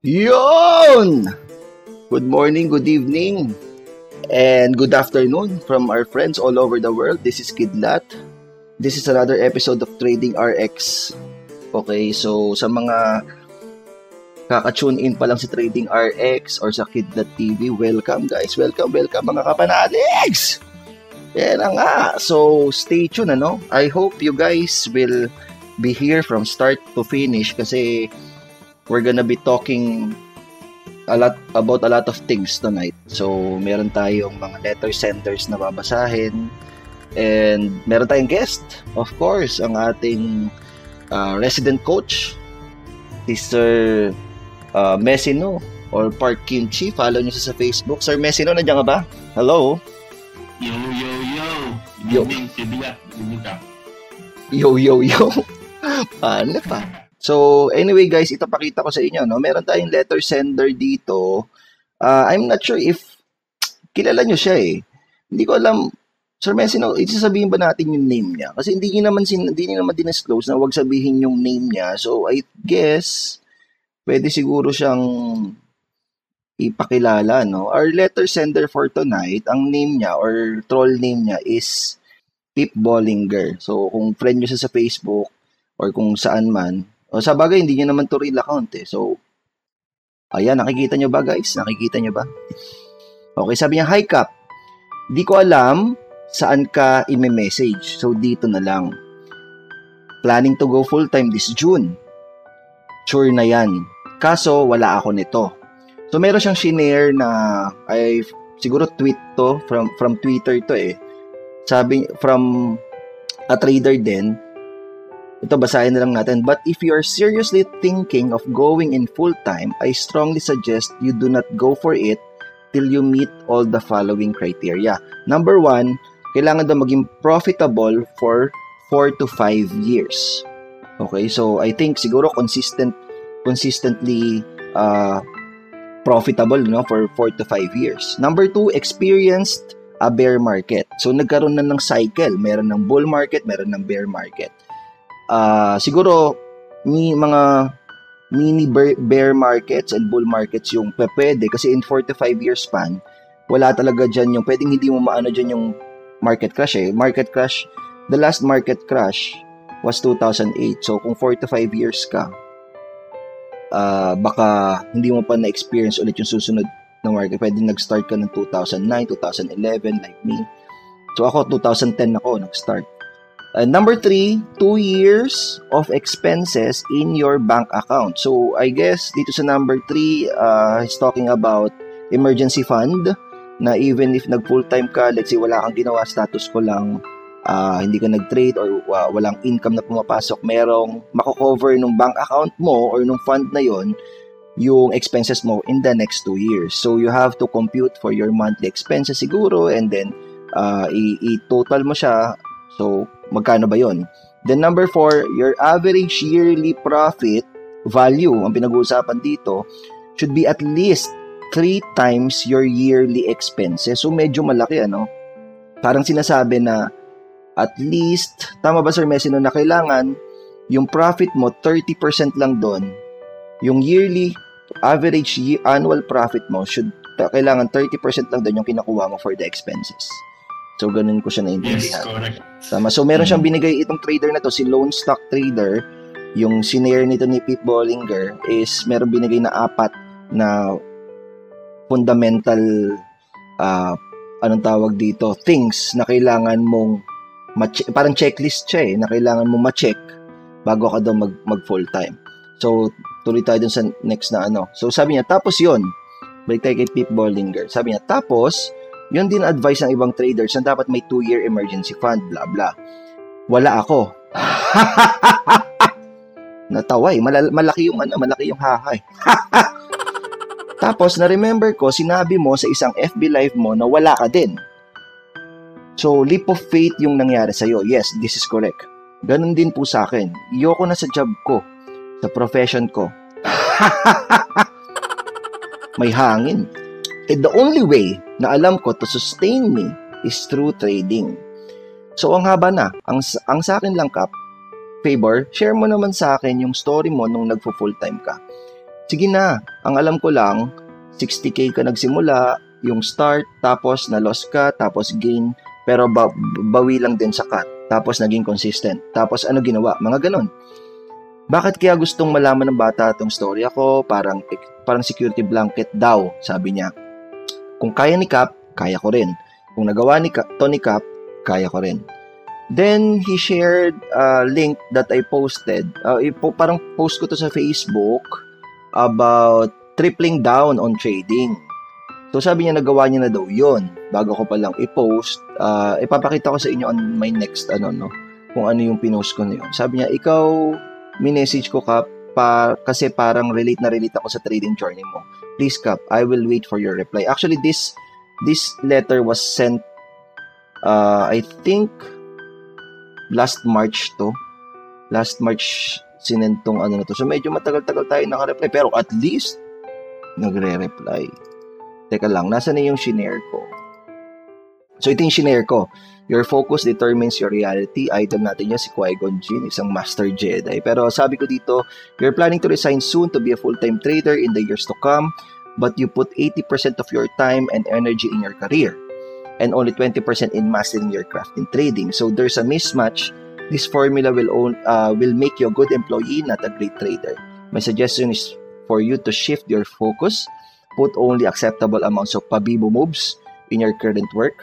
Yon! Good morning, good evening, and good afternoon from our friends all over the world. This is Kidlat. This is another episode of Trading RX. Okay, so sa mga kaka-tune in pa lang sa Trading RX or sa Kidlat TV, welcome guys. Welcome, welcome mga kapanaligs! Yan na nga. So, stay tuned, ano? I hope you guys will be here from start to finish kasi we're gonna be talking a lot about a lot of things tonight. So, meron tayong mga letter senders na babasahin and meron tayong guest, of course, ang ating uh, resident coach, Sir uh, Messino or Park Kimchi. Follow niyo siya sa Facebook. Sir Messino, nandiyan ka ba? Hello? Yo, yo, yo. Yo. Evening. Evening ka. Yo, yo, yo. Paano pa? So, anyway guys, ito pakita ko sa inyo, no? Meron tayong letter sender dito. Uh, I'm not sure if kilala nyo siya eh. Hindi ko alam, Sir Messi, no, isasabihin ba natin yung name niya? Kasi hindi niya naman, sin, hindi niya naman dinisclose na wag sabihin yung name niya. So, I guess, pwede siguro siyang ipakilala, no? Our letter sender for tonight, ang name niya or troll name niya is Pip Bollinger. So, kung friend nyo siya sa Facebook or kung saan man, o sa bagay, hindi niya naman to real account eh. So, ayan, nakikita nyo ba guys? Nakikita nyo ba? Okay, sabi niya, Hi Cap, di ko alam saan ka i-message. So, dito na lang. Planning to go full-time this June. Sure na yan. Kaso, wala ako nito. So, meron siyang shinare na, ay, siguro tweet to, from, from Twitter to eh. Sabi, from a trader din, ito, basahin na lang natin. But if you are seriously thinking of going in full-time, I strongly suggest you do not go for it till you meet all the following criteria. Number one, kailangan daw maging profitable for 4 to 5 years. Okay, so I think siguro consistent consistently uh, profitable no for 4 to 5 years. Number two, experienced a bear market. So nagkaroon na ng cycle, meron ng bull market, meron ng bear market uh, siguro mi mga mini bear markets and bull markets yung pwede. Kasi in 4 to 5 year span wala talaga dyan yung pwedeng hindi mo maano dyan yung market crash eh. Market crash the last market crash was 2008 so kung 4 to 5 years ka uh, baka hindi mo pa na-experience ulit yung susunod na market. Pwede nag-start ka ng 2009 2011 like me. So ako 2010 ako nag-start Uh, number three, two years of expenses in your bank account. So, I guess dito sa number three, uh, he's talking about emergency fund na even if nag full-time ka, let's say wala kang ginawa, status ko lang, uh, hindi ka nag-trade or uh, walang income na pumapasok, merong mako-cover ng bank account mo or ng fund na yon yung expenses mo in the next two years. So, you have to compute for your monthly expenses siguro and then uh, i-total mo siya. So, magkano ba yon? Then number four, your average yearly profit value, ang pinag-uusapan dito, should be at least three times your yearly expenses. So medyo malaki ano. Parang sinasabi na at least, tama ba Sir Messi no, na kailangan yung profit mo 30% lang doon. Yung yearly average annual profit mo should kailangan 30% lang doon yung kinakuha mo for the expenses. So, ganun ko siya naintindihan. Yes, correct. Tama. So, meron siyang mm-hmm. binigay itong trader na to, si Lone Stock Trader. Yung senior nito ni Pete Bollinger is meron binigay na apat na fundamental uh, anong tawag dito, things na kailangan mong ma-check, parang checklist siya eh, na kailangan mong ma-check bago ka daw mag, mag full time. So, tuloy tayo dun sa next na ano. So, sabi niya, tapos yon balik tayo kay Pete Bollinger. Sabi niya, tapos, yun din advice ng ibang traders na dapat may 2-year emergency fund, bla bla. Wala ako. Natawa eh. Mal- malaki yung ano, malaki yung hahay. Tapos, na-remember ko, sinabi mo sa isang FB live mo na wala ka din. So, leap of faith yung nangyari sa'yo. Yes, this is correct. Ganon din po sa akin. Iyoko na sa job ko, sa profession ko. May hangin. And the only way na alam ko to sustain me is through trading. So, ang haba na. Ang, ang sa akin lang, Kap, favor, share mo naman sa akin yung story mo nung nagfo full time ka. sige na. Ang alam ko lang, 60k ka nagsimula, yung start, tapos na-loss ka, tapos gain, pero ba- bawi lang din sa cut. Tapos naging consistent. Tapos ano ginawa? Mga ganon. Bakit kaya gustong malaman ng bata itong story ako? Parang, parang security blanket daw, sabi niya. Kung kaya ni Cap, kaya ko rin. Kung nagawa ni Cap, Tony Cap, kaya ko rin. Then, he shared a link that I posted. Uh, ipo, parang post ko to sa Facebook about tripling down on trading. So, sabi niya nagawa niya na daw yon Bago ko pa lang i-post, uh, ipapakita ko sa inyo on my next, ano, no, kung ano yung pinost ko na yun. Sabi niya, ikaw, minessage ko ka pa, kasi parang relate na relate ako sa trading journey mo. Please, Cap, I will wait for your reply. Actually, this this letter was sent, uh, I think, last March to. Last March sinentong ano na to. So medyo matagal-tagal tayo naka-reply pero at least nagre-reply. Teka lang, nasa na yung shinare ko? So ito yung shinare ko. Your focus determines your reality. Idol natin niya si Qui-Gon Jinn, isang master Jedi. Pero sabi ko dito, you're planning to resign soon to be a full-time trader in the years to come, but you put 80% of your time and energy in your career and only 20% in mastering your craft in trading. So there's a mismatch. This formula will own, uh, will make you a good employee, not a great trader. My suggestion is for you to shift your focus, put only acceptable amounts of pabibo moves in your current work,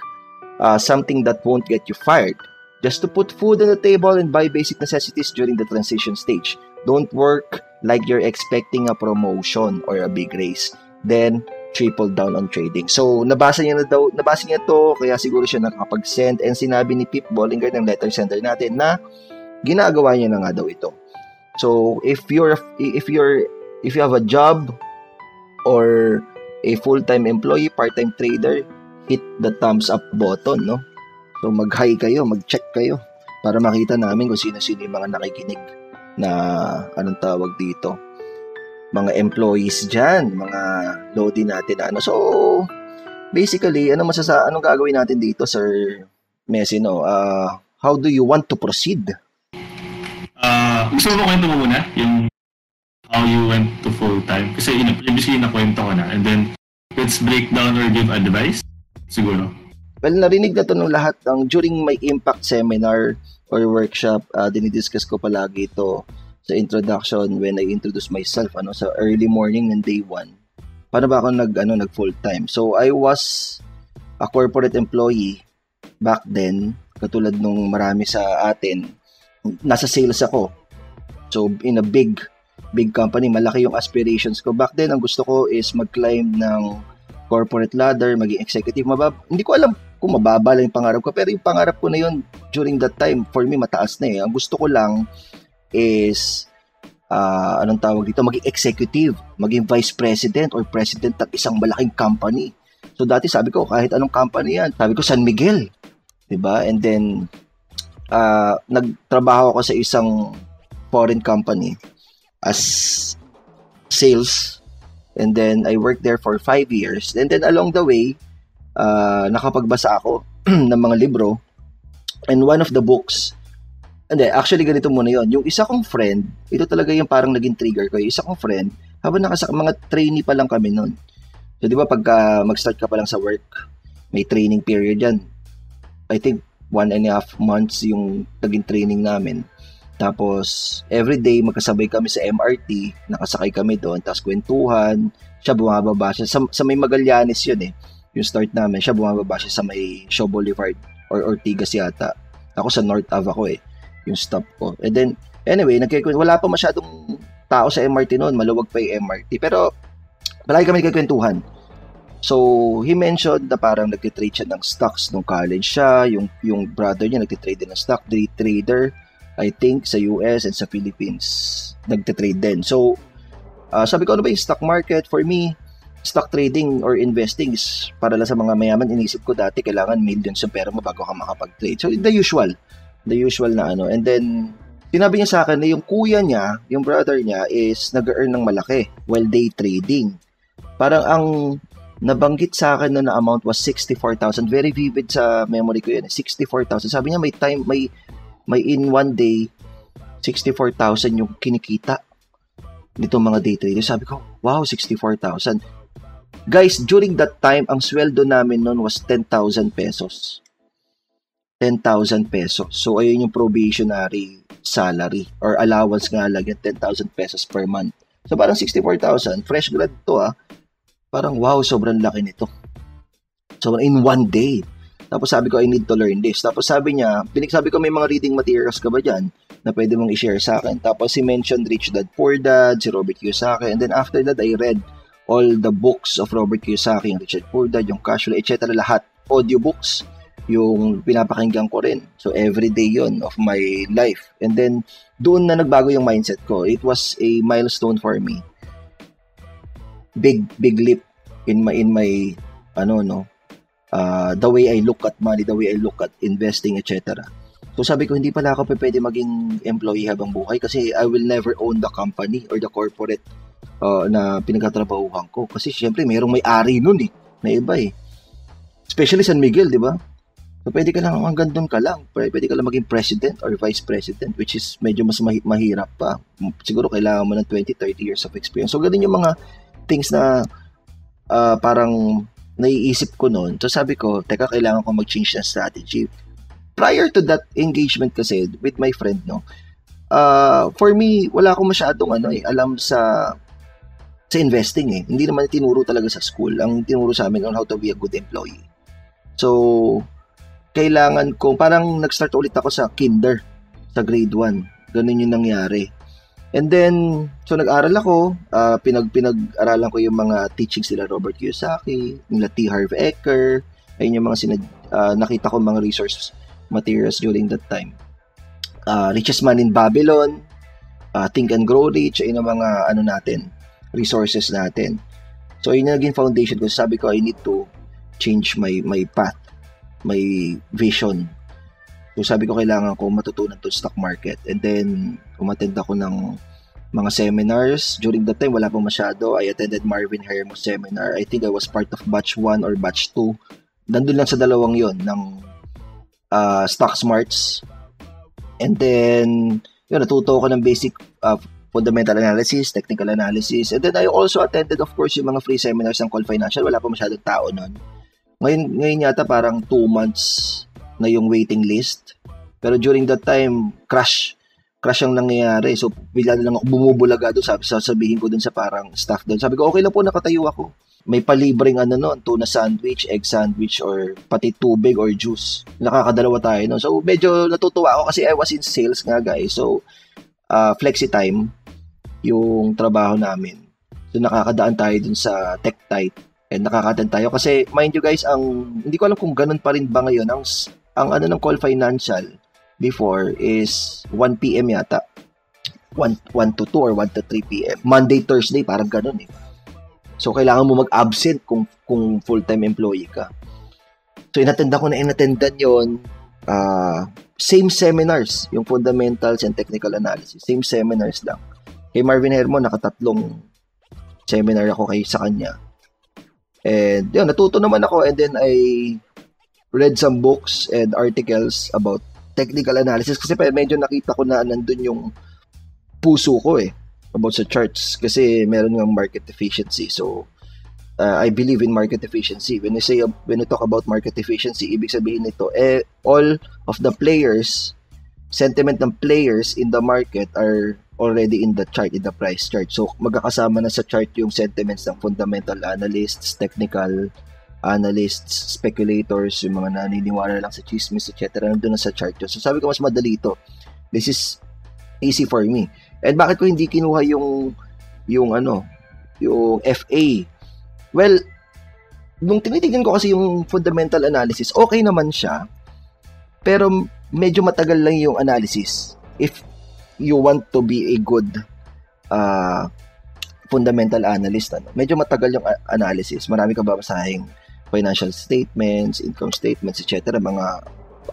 uh, something that won't get you fired. Just to put food on the table and buy basic necessities during the transition stage. Don't work like you're expecting a promotion or a big raise. Then, triple down on trading. So, nabasa niya na daw, nabasa niya to, kaya siguro siya nakakapag-send and sinabi ni Pip Bollinger ng letter sender natin na ginagawa niya na nga daw ito. So, if you're if you're if you have a job or a full-time employee, part-time trader, hit the thumbs up button, no? So, mag-hi kayo, mag-check kayo para makita namin kung sino-sino yung mga nakikinig na anong tawag dito mga employees dyan, mga lodi natin ano. So, basically, ano masasa anong gagawin natin dito, Sir Messi, no? Uh, how do you want to proceed? Uh, gusto mo kwento mo muna yung how you went to full-time? Kasi yun, previously nakwento ko na. And then, let's break down or give advice, siguro. Well, narinig na to ng lahat ng during my impact seminar or workshop, uh, dinidiscuss ko palagi ito sa introduction when I introduce myself ano sa early morning ng day 1 paano ba ako nag ano nag full time so I was a corporate employee back then katulad nung marami sa atin nasa sales ako. So in a big big company malaki yung aspirations ko. Back then ang gusto ko is mag-climb ng corporate ladder maging executive mabab hindi ko alam kung mababa lang yung pangarap ko pero yung pangarap ko na yun during that time for me mataas na eh ang gusto ko lang is uh, anong tawag dito, maging executive, maging vice president or president ng isang malaking company. So dati sabi ko, kahit anong company yan, sabi ko San Miguel, 'di ba? And then uh, nagtrabaho ako sa isang foreign company as sales and then I worked there for five years. And then along the way, uh, nakapagbasa ako ng mga libro and one of the books hindi, actually ganito muna yon. Yung isa kong friend, ito talaga yung parang naging trigger ko. Yung isa kong friend, habang nakasak mga trainee pa lang kami noon. So, di ba, pagka mag-start ka pa lang sa work, may training period yan. I think one and a half months yung naging training namin. Tapos, every day, magkasabay kami sa MRT, nakasakay kami doon, tapos kwentuhan, siya bumababa siya. Sa, sa may Magallanes yun eh, yung start namin, siya bumababa siya sa may Shaw Boulevard or Ortigas yata. Ako sa North Ave ako eh yung stop ko. And then, anyway, nagkikwento, wala pa masyadong tao sa MRT noon, maluwag pa yung MRT. Pero, palagi kami nagkikwentuhan. So, he mentioned na parang nagtitrade siya ng stocks nung college siya, yung, yung brother niya nagtitrade din ng stock, day trader, I think, sa US and sa Philippines, nagtitrade din. So, uh, sabi ko, ano ba yung stock market? For me, stock trading or investing is para lang sa mga mayaman. Inisip ko dati, kailangan millions yung pera mo bago ka makapag-trade. So, the usual the usual na ano. And then, sinabi niya sa akin na yung kuya niya, yung brother niya, is nag-earn ng malaki while day trading. Parang ang nabanggit sa akin na, na amount was 64,000. Very vivid sa memory ko yun. 64,000. Sabi niya may time, may, may in one day, 64,000 yung kinikita nitong mga day traders. Sabi ko, wow, 64,000. Guys, during that time, ang sweldo namin noon was 10,000 pesos. 10,000 pesos. So, ayun yung probationary salary or allowance nga lang yung 10,000 pesos per month. So, parang 64,000. Fresh grad to ah. Parang wow, sobrang laki nito. So, in one day. Tapos sabi ko, I need to learn this. Tapos sabi niya, pinagsabi ko, may mga reading materials ka ba dyan na pwede mong i-share sa akin? Tapos he mentioned Rich Dad Poor Dad, si Robert Kiyosaki. And then after that, I read all the books of Robert Kiyosaki, yung Richard Poor Dad, yung Cash Flow, etc. Lahat. Audiobooks, yung pinapakinggan ko rin. So, everyday yon of my life. And then, doon na nagbago yung mindset ko. It was a milestone for me. Big, big leap in my, in my, ano, no, uh, the way I look at money, the way I look at investing, etc. So sabi ko, hindi pala ako pwede maging employee habang buhay kasi I will never own the company or the corporate uh, na pinagtatrabahuhan ko. Kasi syempre, mayroong may-ari nun eh, na iba eh. Especially San Miguel, di ba? So pwede ka lang, hanggang doon ka lang. Pwede ka lang maging president or vice president, which is medyo mas mahi- mahirap pa. Siguro kailangan mo ng 20, 30 years of experience. So ganun yung mga things na uh, parang naiisip ko noon. So sabi ko, teka, kailangan ko mag-change ng strategy. Prior to that engagement kasi with my friend, no, uh, for me, wala akong masyadong ano eh, alam sa sa investing eh. Hindi naman tinuro talaga sa school. Ang tinuro sa amin on how to be a good employee. So, kailangan ko, parang nag-start ulit ako sa kinder, sa grade 1. Ganun yung nangyari. And then, so nag-aral ako, uh, pinag pinag-aralan ko yung mga teachings nila Robert Kiyosaki, nila T. Harv Eker, ayun yung mga sinad, uh, nakita ko mga resource materials during that time. Uh, Richest Man in Babylon, uh, Think and Grow Rich, ayun ang mga ano natin, resources natin. So, yun yung naging foundation ko. Sabi ko, I need to change my my path, my vision So sabi ko kailangan ko matutunan to stock market. And then umattend ako ng mga seminars. During that time, wala pa masyado. I attended Marvin Hermo seminar. I think I was part of batch 1 or batch 2. Nandun lang sa dalawang yon ng uh, stock smarts. And then, yun, natuto ko ng basic uh, fundamental analysis, technical analysis. And then I also attended, of course, yung mga free seminars ng Call Financial. Wala pa masyadong tao nun. Ngayon, ngayon yata parang 2 months na yung waiting list. Pero during that time, crash. Crash ang nangyayari. So, bigla na lang ako bumubulaga doon. Sabi, sasabihin ko doon sa parang staff doon. Sabi ko, okay lang po, nakatayo ako. May palibreng ano noon, tuna sandwich, egg sandwich, or pati tubig or juice. Nakakadalawa tayo noon. So, medyo natutuwa ako kasi I was in sales nga guys. So, uh, flexi time yung trabaho namin. So, nakakadaan tayo dun sa tech tight and nakakatan tayo kasi mind you guys ang hindi ko alam kung ganun pa rin ba ngayon ang ang ano ng call financial before is 1 p.m. yata. 1, 1 to 2 or 1 to 3 p.m. Monday, Thursday, parang ganun eh. So, kailangan mo mag-absent kung, kung full-time employee ka. So, inatenda ko na inattendan yon uh, same seminars, yung fundamentals and technical analysis. Same seminars lang. Kay Marvin Hermo, nakatatlong seminar ako kay sa kanya. And yun, natuto naman ako and then I read some books and articles about technical analysis kasi medyo nakita ko na nandun yung puso ko eh about sa charts kasi meron ng market efficiency. So, uh, I believe in market efficiency. When I say when I talk about market efficiency, ibig sabihin nito eh all of the players sentiment ng players in the market are already in the chart, in the price chart. So, magkakasama na sa chart yung sentiments ng fundamental analysts, technical analysts, speculators, yung mga naniniwala lang sa chismis, etc. Nandun na sa chart yun. So sabi ko, mas madali ito. This is easy for me. And bakit ko hindi kinuha yung yung ano, yung FA? Well, nung tinitignan ko kasi yung fundamental analysis, okay naman siya. Pero medyo matagal lang yung analysis. If you want to be a good uh, fundamental analyst, ano, medyo matagal yung analysis. Marami ka babasahing financial statements, income statements, etc., mga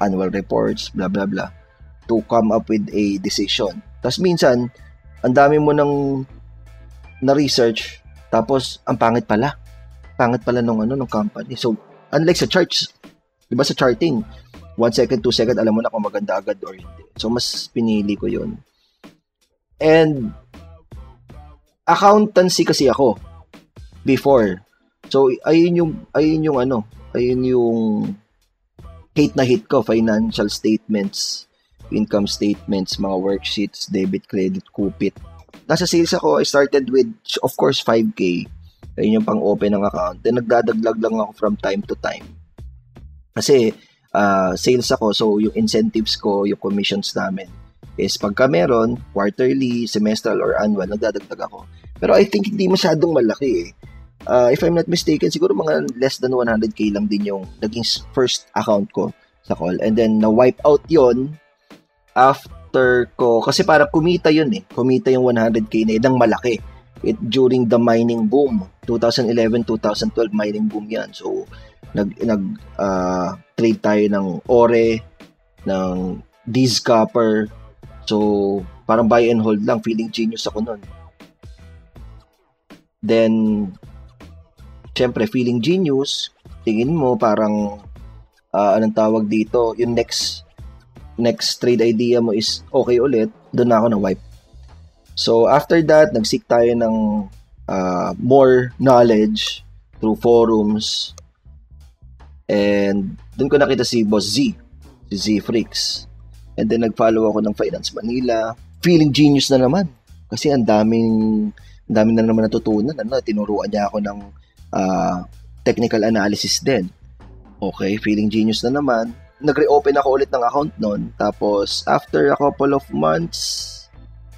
annual reports, blah, blah, blah, to come up with a decision. Tapos minsan, ang dami mo nang na-research, tapos ang pangit pala. Pangit pala nung ano, nung company. So, unlike sa charts, di ba sa charting, 1 second, 2 second, alam mo na kung maganda agad or hindi. So, mas pinili ko yun. And, accountancy kasi ako before. So ayun yung ayun yung ano, ayun yung hate na hate ko financial statements, income statements, mga worksheets, debit, credit, kupit. Nasa sales ako, I started with of course 5k. Ayun yung pang-open ng account. Then nagdadaglag lang ako from time to time. Kasi uh, sales ako, so yung incentives ko, yung commissions namin is pagka meron, quarterly, semestral, or annual, nagdadagdag ako. Pero I think hindi masyadong malaki eh. Uh, if I'm not mistaken, siguro mga less than 100k lang din yung naging first account ko sa call. And then, na-wipe out yon after ko, kasi para kumita yun eh. Kumita yung 100k na yun, malaki. It, during the mining boom, 2011-2012 mining boom yan. So, nag nag uh, trade tayo ng ore ng Diz copper so parang buy and hold lang feeling genius ako noon then syempre feeling genius tingin mo parang uh, anong tawag dito yung next next trade idea mo is okay ulit doon ako na wipe so after that nag-seek tayo ng uh, more knowledge through forums And doon ko nakita si Boss Z, si Z Freaks. And then nag-follow ako ng Finance Manila. Feeling genius na naman. Kasi ang daming, ang daming na naman natutunan. Ano, tinuruan niya ako ng uh, technical analysis din. Okay, feeling genius na naman. Nag-reopen ako ulit ng account noon. Tapos, after a couple of months,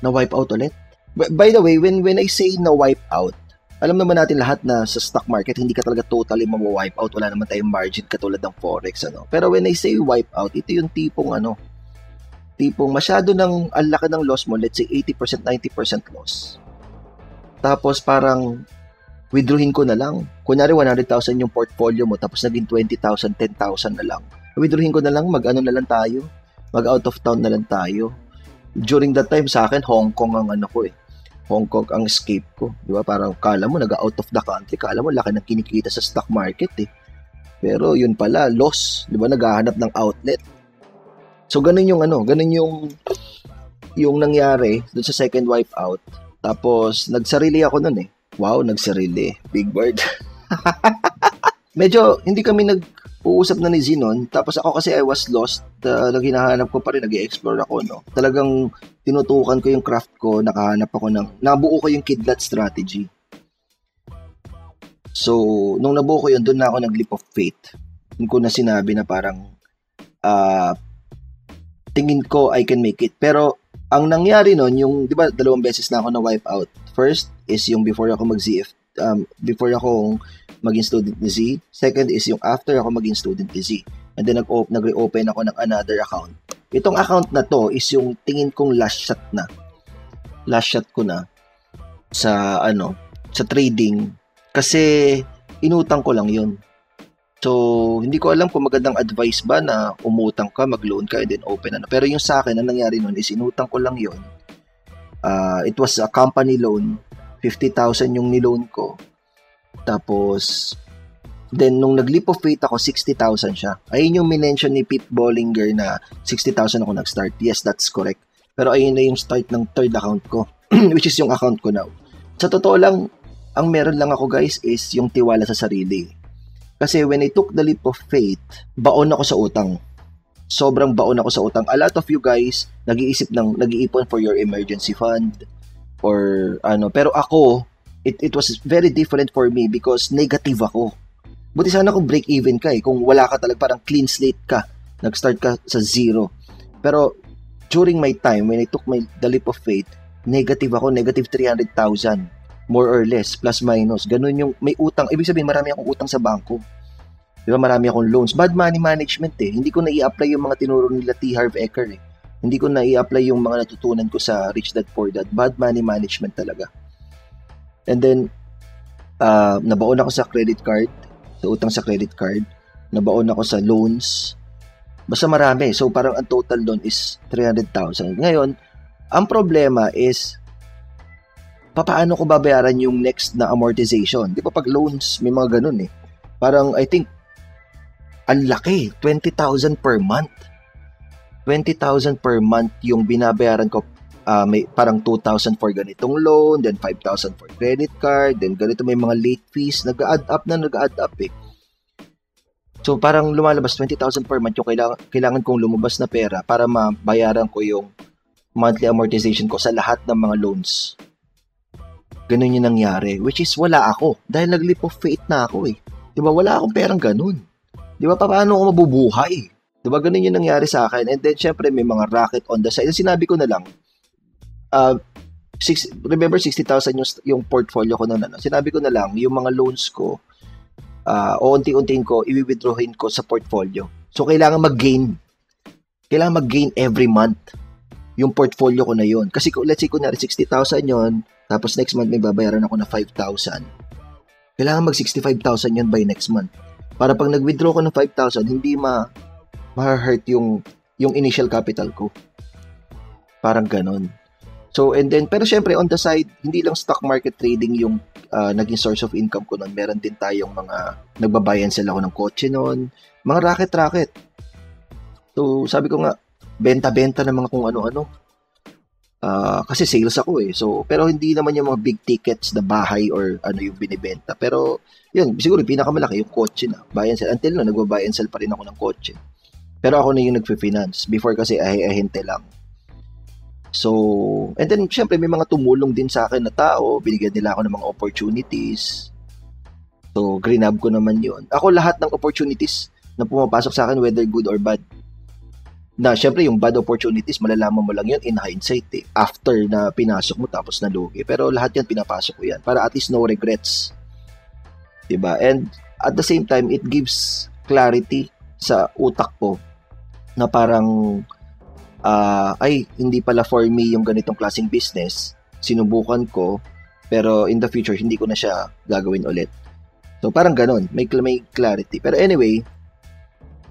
na-wipe out ulit. By the way, when when I say na-wipe out, alam naman natin lahat na sa stock market, hindi ka talaga totally mawa-wipe out. Wala naman tayong margin katulad ng Forex. Ano? Pero when I say wipe out, ito yung tipong ano, tipong masyado ng ang laki ng loss mo, let's say 80%, 90% loss. Tapos parang withdrawin ko na lang. Kunyari 100,000 yung portfolio mo tapos naging 20,000, 10,000 na lang. Withdrawin ko na lang, mag-ano na lang tayo. Mag out of town na lang tayo. During that time sa akin, Hong Kong ang ano ko eh Hong Kong ang escape ko. Di ba? Parang kala mo nag-out of the country. Kala mo laki ng kinikita sa stock market eh. Pero yun pala, loss. Di ba? Naghahanap ng outlet. So, ganun yung ano, ganun yung yung nangyari dun sa second wipeout. Tapos, nagsarili ako nun eh. Wow, nagsarili. Big word. Medyo, hindi kami nag uusap na ni Zinon. Tapos ako kasi I was lost. Uh, hinahanap ko pa rin, nag explore ako, no? Talagang tinutukan ko yung craft ko, nakahanap ako ng, nabuo ko yung kidlat strategy. So, nung nabuo ko yun, doon na ako nag-leap of faith. Doon ko na sinabi na parang, uh, tingin ko I can make it. Pero, ang nangyari nun, yung, di ba, dalawang beses na ako na wipe out. First is yung before ako mag-ZF, um, before ako maging student ni Z. Second is yung after ako maging student ni Z. And then nag nag-reopen ako ng another account. Itong account na to is yung tingin kong last shot na. Last shot ko na sa ano, sa trading kasi inutang ko lang 'yun. So, hindi ko alam kung magandang advice ba na umutang ka, mag-loan ka, and then open ano. Pero yung sa akin, ang nangyari nun is inutang ko lang yon. Uh, it was a company loan. 50,000 yung niloan ko. Tapos, then nung nag-leap of faith ako, 60,000 siya. Ayun yung minention ni Pete Bollinger na 60,000 ako nag-start. Yes, that's correct. Pero ayun na yung start ng third account ko, which is yung account ko now. Sa totoo lang, ang meron lang ako guys is yung tiwala sa sarili. Kasi when I took the leap of faith, baon ako sa utang. Sobrang baon ako sa utang. A lot of you guys, nag-iisip ng, nag-iipon for your emergency fund or ano. Pero ako, it, it was very different for me because negative ako. Buti sana kung break even ka eh, kung wala ka talaga, parang clean slate ka, nag-start ka sa zero. Pero during my time, when I took my the leap of faith, negative ako, negative 300,000, more or less, plus minus. Ganun yung, may utang, ibig sabihin marami akong utang sa bangko. Di ba, marami akong loans. Bad money management eh. Hindi ko na i-apply yung mga tinuro nila T. Harv Eker eh. Hindi ko na i-apply yung mga natutunan ko sa Rich Dad Poor Dad. Bad money management talaga. And then, uh, nabaon ako sa credit card, sa utang sa credit card, nabaon ako sa loans, basta marami. So, parang ang total doon is 300,000. Ngayon, ang problema is, paano ko babayaran yung next na amortization? Di ba pag loans, may mga ganun eh. Parang, I think, ang laki, 20,000 per month. 20,000 per month yung binabayaran ko uh, may parang 2,000 for ganitong loan, then 5,000 for credit card, then ganito may mga late fees, nag-add up na nag-add up eh. So parang lumalabas 20,000 per month yung kailangan, kailangan kong lumabas na pera para mabayaran ko yung monthly amortization ko sa lahat ng mga loans. Ganun yung nangyari, which is wala ako dahil nag-leap of faith na ako eh. 'Di ba? Wala akong perang ganun. 'Di ba? Paano ako mabubuhay? 'Di ba? Ganun yung nangyari sa akin. And then syempre may mga racket on the side. Sinabi ko na lang, uh, six, remember 60,000 yung, yung portfolio ko noon. Ano? Sinabi ko na lang, yung mga loans ko, uh, unti-untiin ko, i-withdrawin ko sa portfolio. So, kailangan mag-gain. Kailangan mag-gain every month yung portfolio ko na yon Kasi let's say, kunwari 60,000 yon tapos next month may babayaran ako na 5,000. Kailangan mag 65,000 yon by next month. Para pag nag-withdraw ko ng 5,000, hindi ma ma-hurt yung yung initial capital ko. Parang ganon. So, and then, pero syempre, on the side, hindi lang stock market trading yung uh, naging source of income ko noon. Meron din tayong mga, nagbabayan sila ako ng kotse noon. Mga racket-racket. So, sabi ko nga, benta-benta ng mga kung ano-ano. Uh, kasi sales ako eh. So, pero hindi naman yung mga big tickets na bahay or ano yung binibenta. Pero, yun, siguro pinakamalaki yung kotse na. Buy and sell. Until no, nagbabuy and sell pa rin ako ng kotse. Pero ako na yung nagfi-finance. Before kasi ahi-ahinte lang. So, and then syempre may mga tumulong din sa akin na tao, binigyan nila ako ng mga opportunities. So, grinab ko naman yon. Ako lahat ng opportunities na pumapasok sa akin, whether good or bad. Na syempre yung bad opportunities, malalaman mo lang yun in hindsight eh. After na pinasok mo tapos nalugi. Pero lahat yan pinapasok ko yan para at least no regrets. 'Di ba? And at the same time, it gives clarity sa utak ko na parang uh, ay hindi pala for me yung ganitong klaseng business. Sinubukan ko pero in the future hindi ko na siya gagawin ulit. So parang ganun, may may clarity. Pero anyway,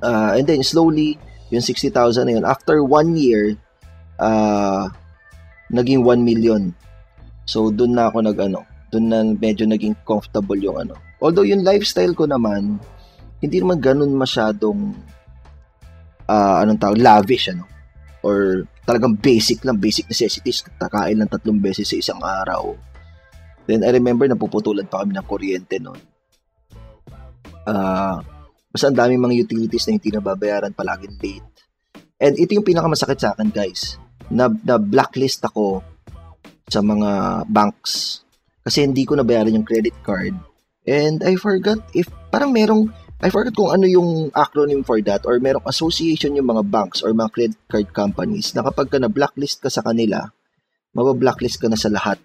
uh, and then slowly yung 60,000 na yun after one year uh, naging 1 million. So doon na ako nag ano, doon na medyo naging comfortable yung ano. Although yung lifestyle ko naman hindi naman ganun masyadong uh, anong tawag lavish ano or talagang basic lang, basic necessities, kakain lang tatlong beses sa isang araw. Then I remember napuputulan pa kami ng kuryente noon. Uh, basta ang daming mga utilities na hindi nababayaran palaging late. And ito yung pinakamasakit sa akin guys. Na, na blacklist ako sa mga banks. Kasi hindi ko nabayaran yung credit card. And I forgot if parang merong I forgot kung ano yung acronym for that or merong association yung mga banks or mga credit card companies na kapag ka na-blacklist ka sa kanila, mabablacklist ka na sa lahat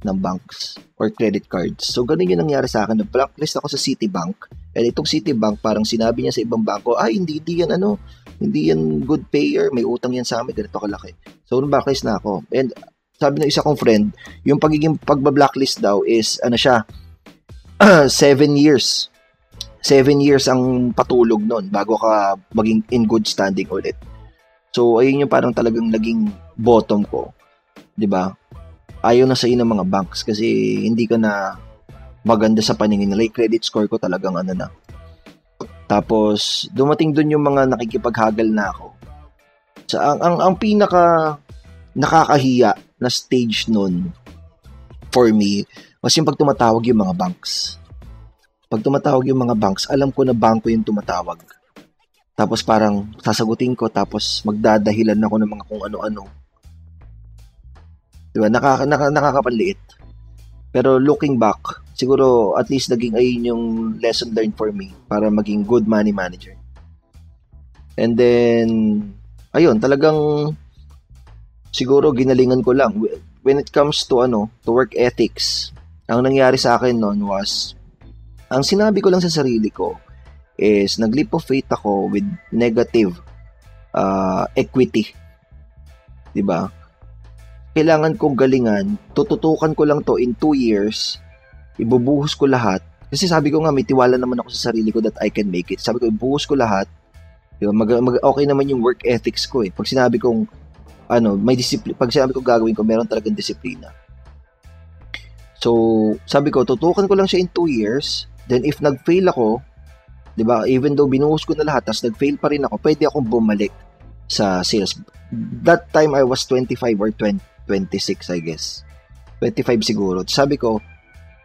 ng banks or credit cards. So, ganun yung nangyari sa akin. Na-blacklist ako sa Citibank. And itong Citibank, parang sinabi niya sa ibang bangko, ay, hindi, hindi yan ano, hindi yan good payer, may utang yan sa amin, ganito kalaki. So, blacklist na ako. And sabi ng isa kong friend, yung pagiging pagba-blacklist daw is, ano siya, 7 years 7 years ang patulog nun bago ka maging in good standing ulit. So, ayun yung parang talagang naging bottom ko. ba? Ayaw na sa ng mga banks kasi hindi ka na maganda sa paningin nila. Like, credit score ko talagang ano na. Tapos, dumating dun yung mga nakikipaghagal na ako. Sa, ang, ang, ang pinaka nakakahiya na stage nun for me was yung pag tumatawag yung mga banks pag tumatawag yung mga banks, alam ko na bangko yung tumatawag. Tapos parang sasagutin ko tapos magdadahilan ako ng mga kung ano-ano. Diba? Nakaka, naka, nakakapanliit. Pero looking back, siguro at least naging ayun yung lesson learned for me para maging good money manager. And then, ayun, talagang siguro ginalingan ko lang. When it comes to ano, to work ethics, ang nangyari sa akin noon was ang sinabi ko lang sa sarili ko is nag-leap of faith ako with negative uh, equity. 'Di ba? Kailangan kong galingan, tututukan ko lang to in 2 years, ibubuhos ko lahat. Kasi sabi ko nga, may tiwala naman ako sa sarili ko that I can make it. Sabi ko, ibuhos ko lahat. Diba? Mag, mag, okay naman yung work ethics ko eh. Pag sinabi kong, ano, may disiplina, pag sinabi ko gagawin ko, meron talagang disiplina. So, sabi ko, tutukan ko lang siya in 2 years. Then if nag-fail ako, 'di ba? Even though binuhos ko na lahat, tas nag-fail pa rin ako, pwede akong bumalik sa sales. That time I was 25 or 20, 26, I guess. 25 siguro. Sabi ko,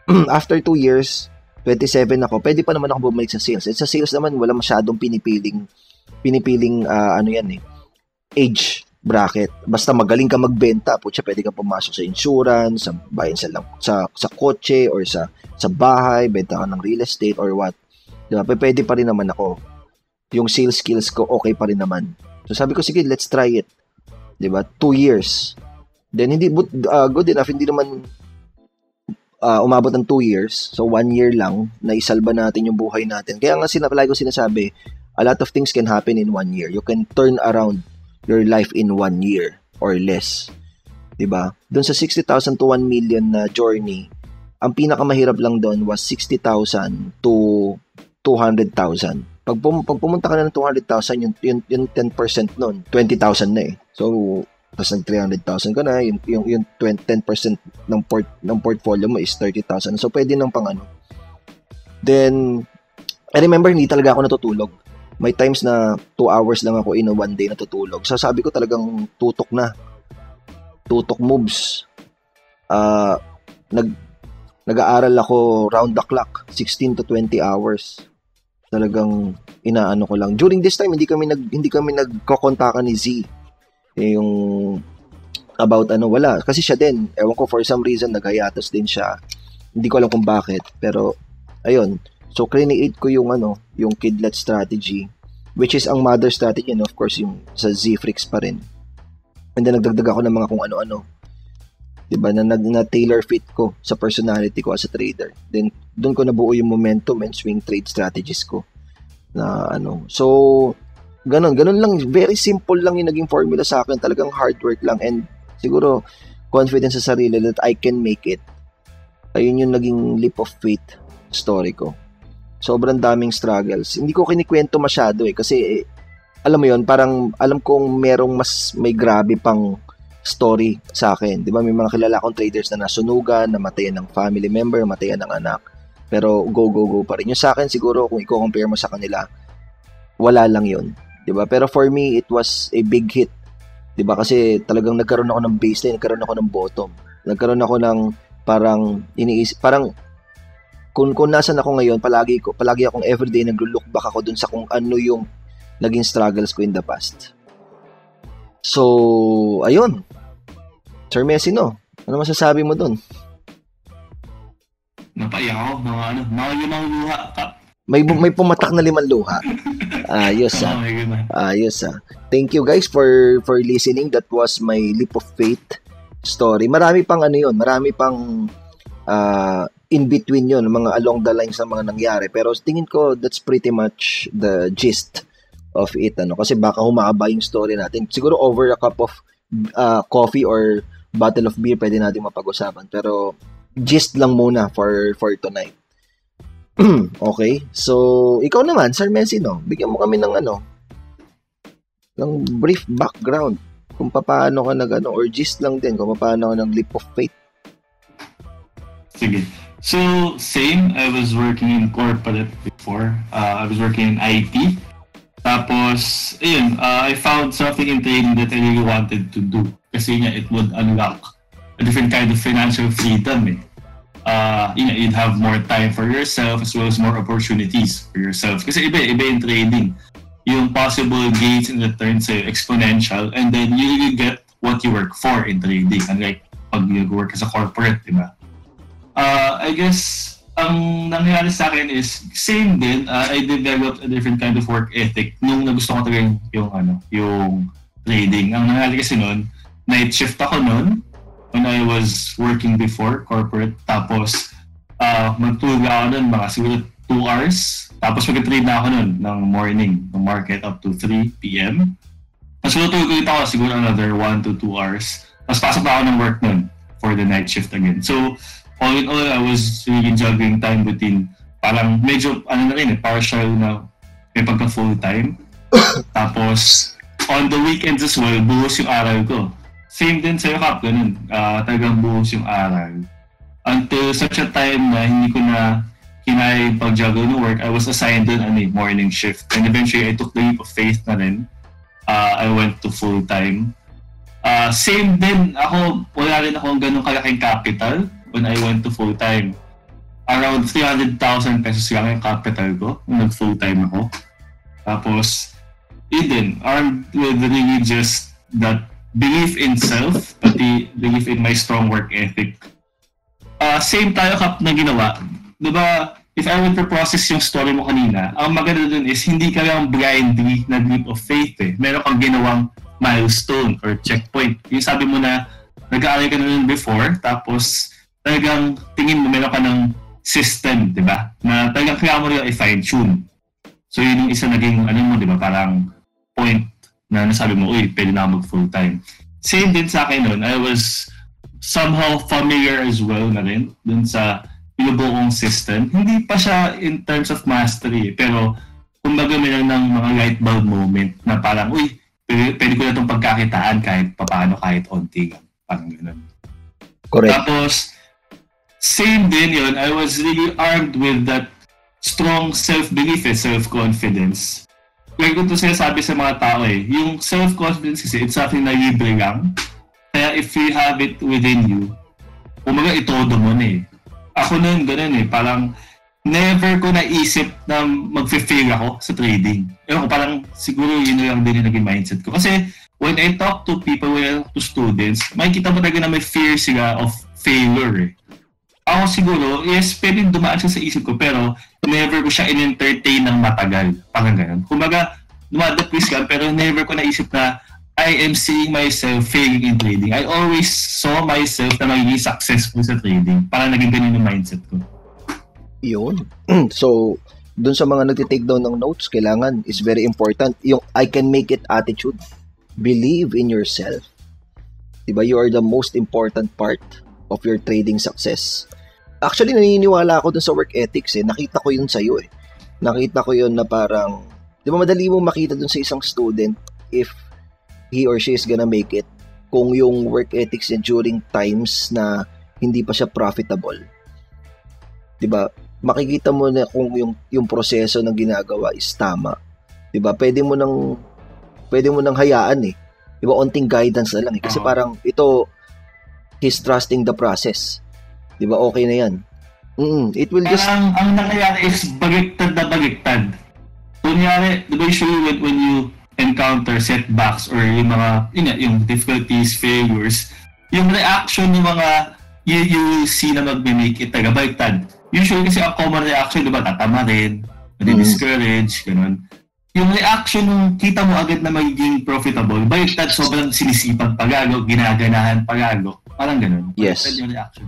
after 2 years, 27 ako, pwede pa naman ako bumalik sa sales. At sa sales naman, wala masyadong pinipiling, pinipiling, uh, ano yan eh, age bracket. Basta magaling ka magbenta, putya, pwede kang pumasok sa insurance, sa bayan sa, sa, sa kotse, or sa, sa bahay, benta ka ng real estate, or what. Diba? Pwede pa rin naman ako. Yung sales skills ko, okay pa rin naman. So sabi ko, sige, let's try it. Diba? Two years. Then, hindi, but, uh, good enough, hindi naman uh, umabot ng two years. So, one year lang, na isalba natin yung buhay natin. Kaya nga, sinapalagi ko sinasabi, a lot of things can happen in one year. You can turn around your life in one year or less. 'Di ba? Doon sa 60,000 to 1 million na journey, ang pinakamahirap lang doon was 60,000 to 200,000. Pag, pum- pag pumunta ka na ng 200,000, yung, yung, yung 10% noon, 20,000 na eh. So, tapos nag 300,000 ka na, yung, yung, yung 20, 10% ng, port, ng portfolio mo is 30,000. So, pwede nang pang ano. Then, I remember, hindi talaga ako natutulog may times na 2 hours lang ako in one day natutulog. So sabi ko talagang tutok na. Tutok moves. Uh, nag nag-aaral ako round the clock, 16 to 20 hours. Talagang inaano ko lang. During this time hindi kami nag hindi kami nagkokontakan ni Z. Eh, yung about ano wala kasi siya din ewan ko for some reason naghayatos din siya hindi ko alam kung bakit pero ayun So, create ko yung ano, yung kidlet strategy, which is ang mother strategy, and of course, yung sa Zfrix pa rin. And then, nagdagdag ako ng mga kung ano-ano. Diba, na, na, na tailor fit ko sa personality ko as a trader. Then, doon ko nabuo yung momentum and swing trade strategies ko. Na ano, so, ganun, ganun lang, very simple lang yung naging formula sa akin. Talagang hard work lang and siguro confidence sa sarili that I can make it. Ayun yung naging leap of faith story ko sobrang daming struggles. Hindi ko kinikwento masyado eh kasi eh, alam mo yon parang alam kong merong mas may grabe pang story sa akin. 'Di ba? May mga kilala akong traders na nasunugan, namatayan ng family member, namatayan ng anak. Pero go go go pa rin. Yung sa akin siguro kung i-compare mo sa kanila, wala lang 'yon. 'Di ba? Pero for me, it was a big hit. 'Di ba? Kasi talagang nagkaroon ako ng baseline, nagkaroon ako ng bottom. Nagkaroon ako ng parang iniisip, parang kung kung nasan ako ngayon, palagi ko palagi akong everyday naglo-look back ako dun sa kung ano yung naging struggles ko in the past. So, ayun. Sir Messi, no? Ano masasabi mo dun? Napaiyak ako, mga ano, mga limang luha. May, may pumatak na limang luha. Ayos ah. Oh, Ayos ah. Thank you guys for for listening. That was my leap of faith story. Marami pang ano yun, marami pang uh, in between yon mga along the lines ng mga nangyari. Pero tingin ko, that's pretty much the gist of it. Ano? Kasi baka humaba yung story natin. Siguro over a cup of uh, coffee or bottle of beer, pwede natin mapag-usapan. Pero gist lang muna for, for tonight. okay? So, ikaw naman, Sir Messi, no? Bigyan mo kami ng ano, ng brief background kung paano ka nag ano, or gist lang din kung paano ka nag leap of faith. Sige. So, same. I was working in corporate before. Uh, I was working in IT. Tapos, ayun, uh, I found something in trading that I really wanted to do. Kasi nga, it would unlock a different kind of financial freedom eh. Uh, you'd have more time for yourself as well as more opportunities for yourself. Kasi iba, iba yung trading. Yung possible gains and returns sa'yo, exponential, and then you really get what you work for in trading. Unlike pag you work as a corporate, di ba? Uh, I guess ang nangyari sa akin is same din. Uh, I developed a different kind of work ethic nung nagusto ko talaga yung, ano, yung trading. Ang nangyari kasi noon, night shift ako noon when I was working before corporate. Tapos uh, magtulog ako noon mga siguro 2 hours. Tapos mag-trade na ako noon ng morning, ng market up to 3 p.m. Tapos matulog ulit ako siguro another 1 to 2 hours. Tapos pasok na ako ng work noon for the night shift again. So, all in all, I was really juggling time between parang medyo, ano na rin eh, partial na may pagka full time. Tapos, on the weekends as well, buhos yung aral ko. Same din sa Kap, ganun. Uh, talagang buhos yung aral. Until such a time na hindi ko na kinaya yung pag-juggle ng work, I was assigned dun ano, morning shift. And eventually, I took the leap of faith na rin. Uh, I went to full-time. Uh, same din, ako, wala rin akong ganun kalaking capital when I went to full-time. Around 300,000 pesos lang yung capital ko nung nag-full-time ako. Tapos, yun din, armed with really just that belief in self, pati belief in my strong work ethic. Uh, same tayo kap na ginawa. Diba, if I were to process yung story mo kanina, ang maganda dun is hindi ka lang blindly na leap of faith eh. Meron kang ginawang milestone or checkpoint. Yung sabi mo na nag-aaral ka na nun before, tapos talagang tingin mo meron ka ng system, di ba? Na talagang kaya mo rin i-fine-tune. So yun yung isa naging, ano mo, di ba, parang point na nasabi mo, uy, pwede na mag full-time. Same din sa akin nun. I was somehow familiar as well na rin dun sa binubuong system. Hindi pa siya in terms of mastery, pero kumbaga meron ng mga light bulb moment na parang, uy, pwede, pwede ko na itong pagkakitaan kahit papaano, kahit onti. Parang ganun. Correct. Tapos, same din yun. I was really armed with that strong self-belief and self-confidence. Like kung sinasabi sa mga tao eh, yung self-confidence kasi, it's something na libre lang. Kaya if you have it within you, umaga itodo mo na eh. Ako nun, ganun eh. Parang, never ko naisip na mag-fail ako sa trading. Ewan ko, parang siguro yun lang din yung naging mindset ko. Kasi when I talk to people, when I talk to students, makikita mo talaga na may fear sila of failure eh. Ako siguro, yes, pwede dumaan siya sa isip ko, pero never ko siya in-entertain ng matagal. Parang ganun. Kumbaga, dumadapwis ka, pero never ko naisip na I am seeing myself failing in trading. I always saw myself na magiging successful sa trading. Parang naging ganun yung mindset ko. Yun. so, dun sa mga nagtitake down ng notes, kailangan is very important. Yung I can make it attitude. Believe in yourself. Diba? You are the most important part of your trading success. Actually, naniniwala ako dun sa work ethics eh. Nakita ko yun sa'yo eh. Nakita ko yun na parang, di ba madali mong makita dun sa isang student if he or she is gonna make it kung yung work ethics niya during times na hindi pa siya profitable. 'Di ba? makikita mo na kung yung yung proseso ng ginagawa is tama. 'Di ba? Pwede mo nang pwede mo nang hayaan eh. 'Di ba? Onting guidance na lang eh. Kasi parang ito he's trusting the process. 'Di ba? Okay na 'yan. Mm, it will parang, just ang, ang nangyayari is baliktad na baliktad. Kunyari, di ba usually when, when you encounter setbacks or yung mga, yun, yung difficulties, failures, yung reaction ng mga you, you see na magme-make it tagabaliktad usually kasi ang common reaction, di ba, tatama rin, nadi-discourage, mm. ganun. Yung reaction nung kita mo agad na magiging profitable, baliktad sobrang sinisipag pagago, ginaganahan pagago. Parang ganun. Yes. yung reaction.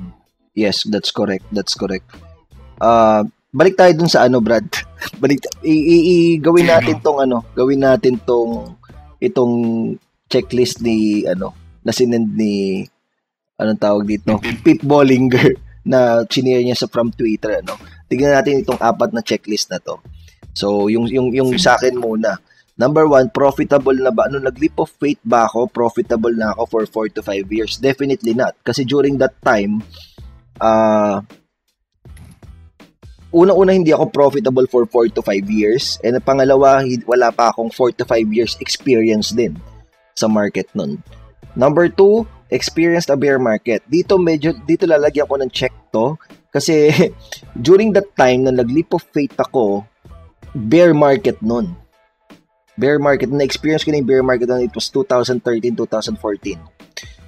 Yes, that's correct. That's correct. Uh, balik tayo dun sa ano, Brad. balik i, i, i gawin natin tong ano, gawin natin tong itong checklist ni ano, na sinend ni anong tawag dito? Pip Bollinger na chinare niya sa from Twitter ano. Tingnan natin itong apat na checklist na to. So yung yung yung sa akin muna. Number one, profitable na ba? Ano, nag-leap of faith ba ako? Profitable na ako for 4 to 5 years? Definitely not. Kasi during that time, uh, una-una hindi ako profitable for 4 to 5 years. And pangalawa, wala pa akong 4 to 5 years experience din sa market nun. Number two, experienced a bear market. Dito medyo dito lalagyan ko ng check to kasi during that time na nag-leap of faith ako, bear market noon. Bear market, na-experience ko na yung bear market noon, it was 2013, 2014.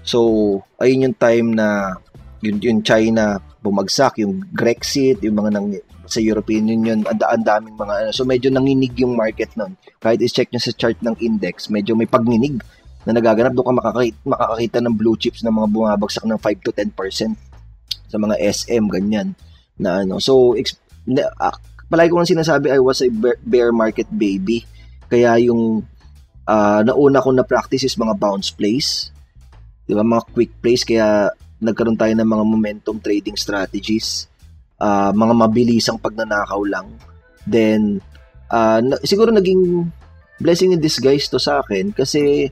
So, ayun yung time na yun, yung China bumagsak, yung Grexit, yung mga nang, sa European Union, ang, ang daming mga ano. So, medyo nanginig yung market noon. Kahit is-check nyo sa chart ng index, medyo may pagninig na nagaganap, doon ka makakakita, makakakita ng blue chips na mga bumabagsak ng 5 to 10% sa mga SM, ganyan. Na ano. So, exp- na, uh, palagi ko lang sinasabi, I was a bear market baby. Kaya yung uh, nauna ko na practice is mga bounce plays. Di ba? Mga quick plays. Kaya nagkaroon tayo ng mga momentum trading strategies. Uh, mga mabilisang pagnanakaw lang. Then, uh, na, siguro naging blessing in disguise to sa akin kasi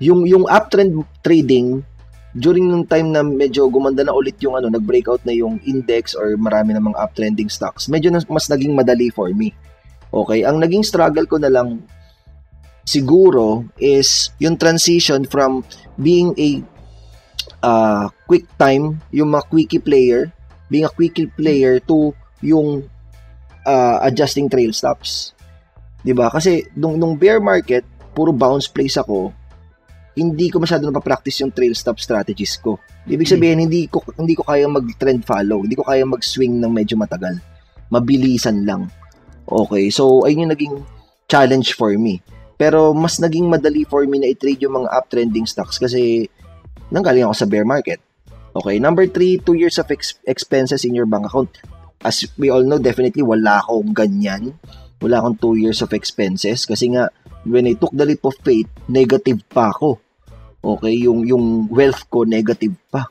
yung yung uptrend trading during yung time na medyo gumanda na ulit yung ano, nag-breakout na yung index or marami namang uptrending stocks, medyo mas naging madali for me. Okay, ang naging struggle ko na lang siguro is yung transition from being a uh, quick time, yung mga quickie player, being a quickie player to yung uh, adjusting trail stops. 'Di ba? Kasi nung, nung bear market, puro bounce plays ako, hindi ko masyado napapractice yung trail stop strategies ko. Ibig hmm. sabihin, hindi ko hindi ko kaya mag-trend follow, hindi ko kaya mag-swing ng medyo matagal. Mabilisan lang. Okay, so ayun yung naging challenge for me. Pero mas naging madali for me na i-trade yung mga uptrending stocks kasi nanggaling ako sa bear market. Okay, number three, two years of ex- expenses in your bank account. As we all know, definitely wala akong ganyan. Wala akong two years of expenses kasi nga when I took the leap of faith, negative pa ako. Okay, yung yung wealth ko negative pa.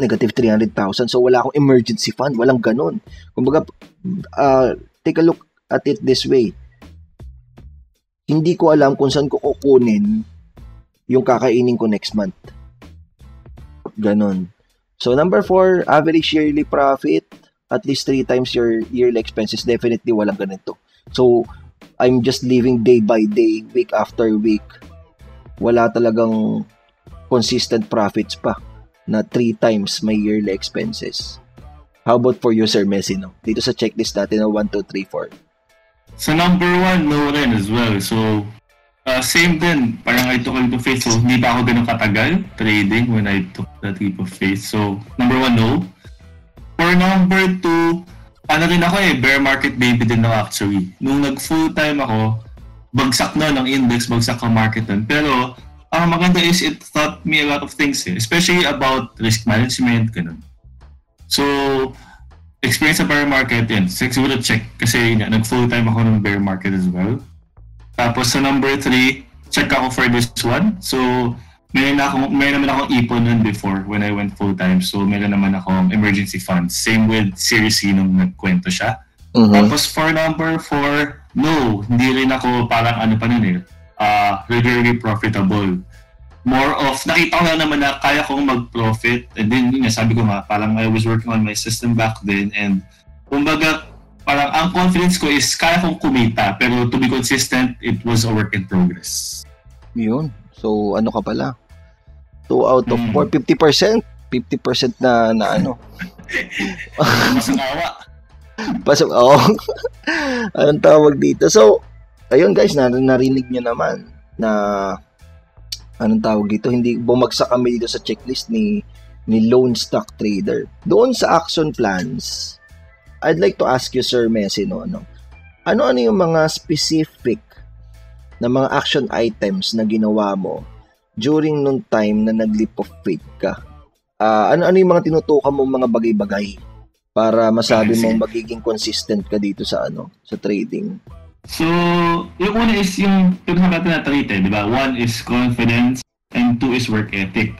Negative 300,000. So wala akong emergency fund, walang ganun. Kumbaga uh, take a look at it this way. Hindi ko alam kung saan ko kukunin yung kakainin ko next month. Ganon. So number four, average yearly profit at least three times your yearly expenses. Definitely walang ganito. So I'm just living day by day, week after week wala talagang consistent profits pa na 3 times my yearly expenses. How about for you, Sir Messi, no? Dito sa checklist natin na 1, 2, 3, 4. Sa number 1, no rin as well. So, uh, same din. Parang I took a leap of faith. So, hindi pa ako ganun katagal trading when I took that leap of faith. So, number 1, no. For number 2, ano rin ako eh, bear market baby din ako actually. Nung nag full time ako, bagsak na ng index, bagsak ang market nun. Pero, ang maganda is it taught me a lot of things eh, especially about risk management, ganun. So, experience sa bear market, yan. Siguro check kasi yun, nag-full time ako ng bear market as well. Tapos sa number three, check ako for this one. So, meron, na akong, meron naman akong ipon nun before when I went full time. So, meron naman akong emergency funds. Same with Series C nung nagkwento siya. Mm-hmm. Tapos for number four, no, hindi rin ako parang ano pa nun eh, uh, regularly profitable. More of, nakita ko lang naman na kaya kong mag-profit. And then, yun sabi ko nga, parang I was working on my system back then. And, kumbaga, parang ang confidence ko is kaya kong kumita. Pero to be consistent, it was a work in progress. Yun. So, ano ka pala? 2 out of 4, mm. 50%. 50% na, na ano. Masangawa. Pasok. Oh. Anong tawag dito? So, ayun guys, nar- narinig nyo naman na anong tawag dito, hindi bumagsak kami dito sa checklist ni ni Lone Stock Trader. Doon sa action plans, I'd like to ask you Sir Messi no, ano, ano-ano yung mga specific na mga action items na ginawa mo during nung time na nag-leap of faith ka? Uh, ano-ano yung mga tinutukan mong mga bagay-bagay para masabi mong magiging consistent ka dito sa ano, sa trading? So, yung una is yung pinaka natin na trait eh, di ba? One is confidence and two is work ethic.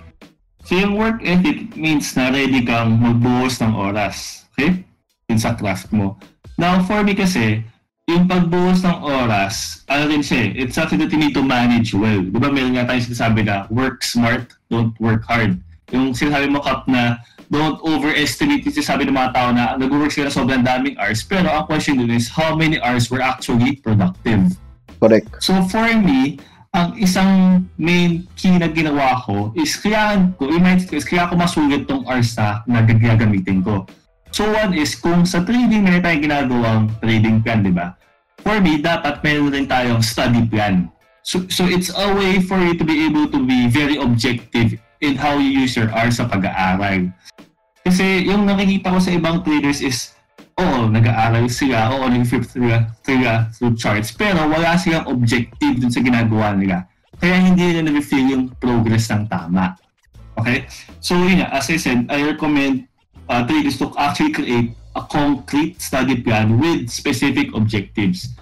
So, yung work ethic means na ready kang magbuhos ng oras. Okay? Yun sa craft mo. Now, for me kasi, yung pagbuhos ng oras, ano rin siya eh, it's something that you need to manage well. Di ba meron nga tayo sinasabi na work smart, don't work hard. Yung sinasabi mo, Kap, na don't overestimate yung sabi ng mga tao na nag-work sila sobrang daming hours. Pero ang question dun is, how many hours were actually productive? Correct. So for me, ang isang main key na ginawa ko is kaya ko, i-mind ko is kaya ko masulit tong hours na nagagamitin ko. So one is, kung sa trading meron tayong ginagawang trading plan, di ba? For me, dapat meron rin tayong study plan. So, so it's a way for you to be able to be very objective in how you use your hours sa pag-aaral. Kasi yung nakikita ko sa ibang traders is, oo, nag-aaral sila, oo, nag-flip sila, sila through charts, pero wala silang objective dun sa ginagawa nila. Kaya hindi nila na-feel yung progress ng tama. Okay? So yun nga, as I said, I recommend uh, traders to actually create a concrete study plan with specific objectives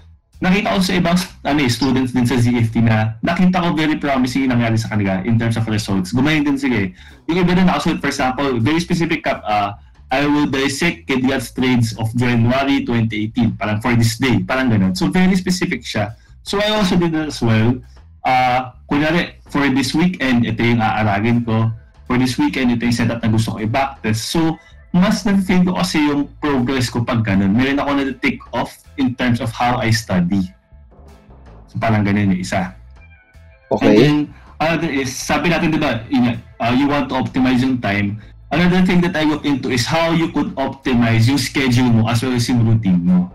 nakita ko sa ibang ano, eh, students din sa ZFT na nakita ko very promising yung nangyari sa kanila in terms of results. Gumaling din sila eh. Yung iba din nakasulat, for example, very specific cap, uh, I will dissect Kediat's trades of January 2018, parang for this day, parang ganun. So very specific siya. So I also did that as well. Uh, kunyari, for this weekend, ito yung aaragin ko. For this weekend, ito yung setup na gusto ko i-backtest. So, mas na-feel ko kasi yung progress ko pag ganun. Meron ako na-take off in terms of how I study. So parang ganun yung isa. Okay. And then, another is, sabi natin, di ba, uh, you want to optimize yung time. Another thing that I look into is how you could optimize yung schedule mo as well as yung routine mo.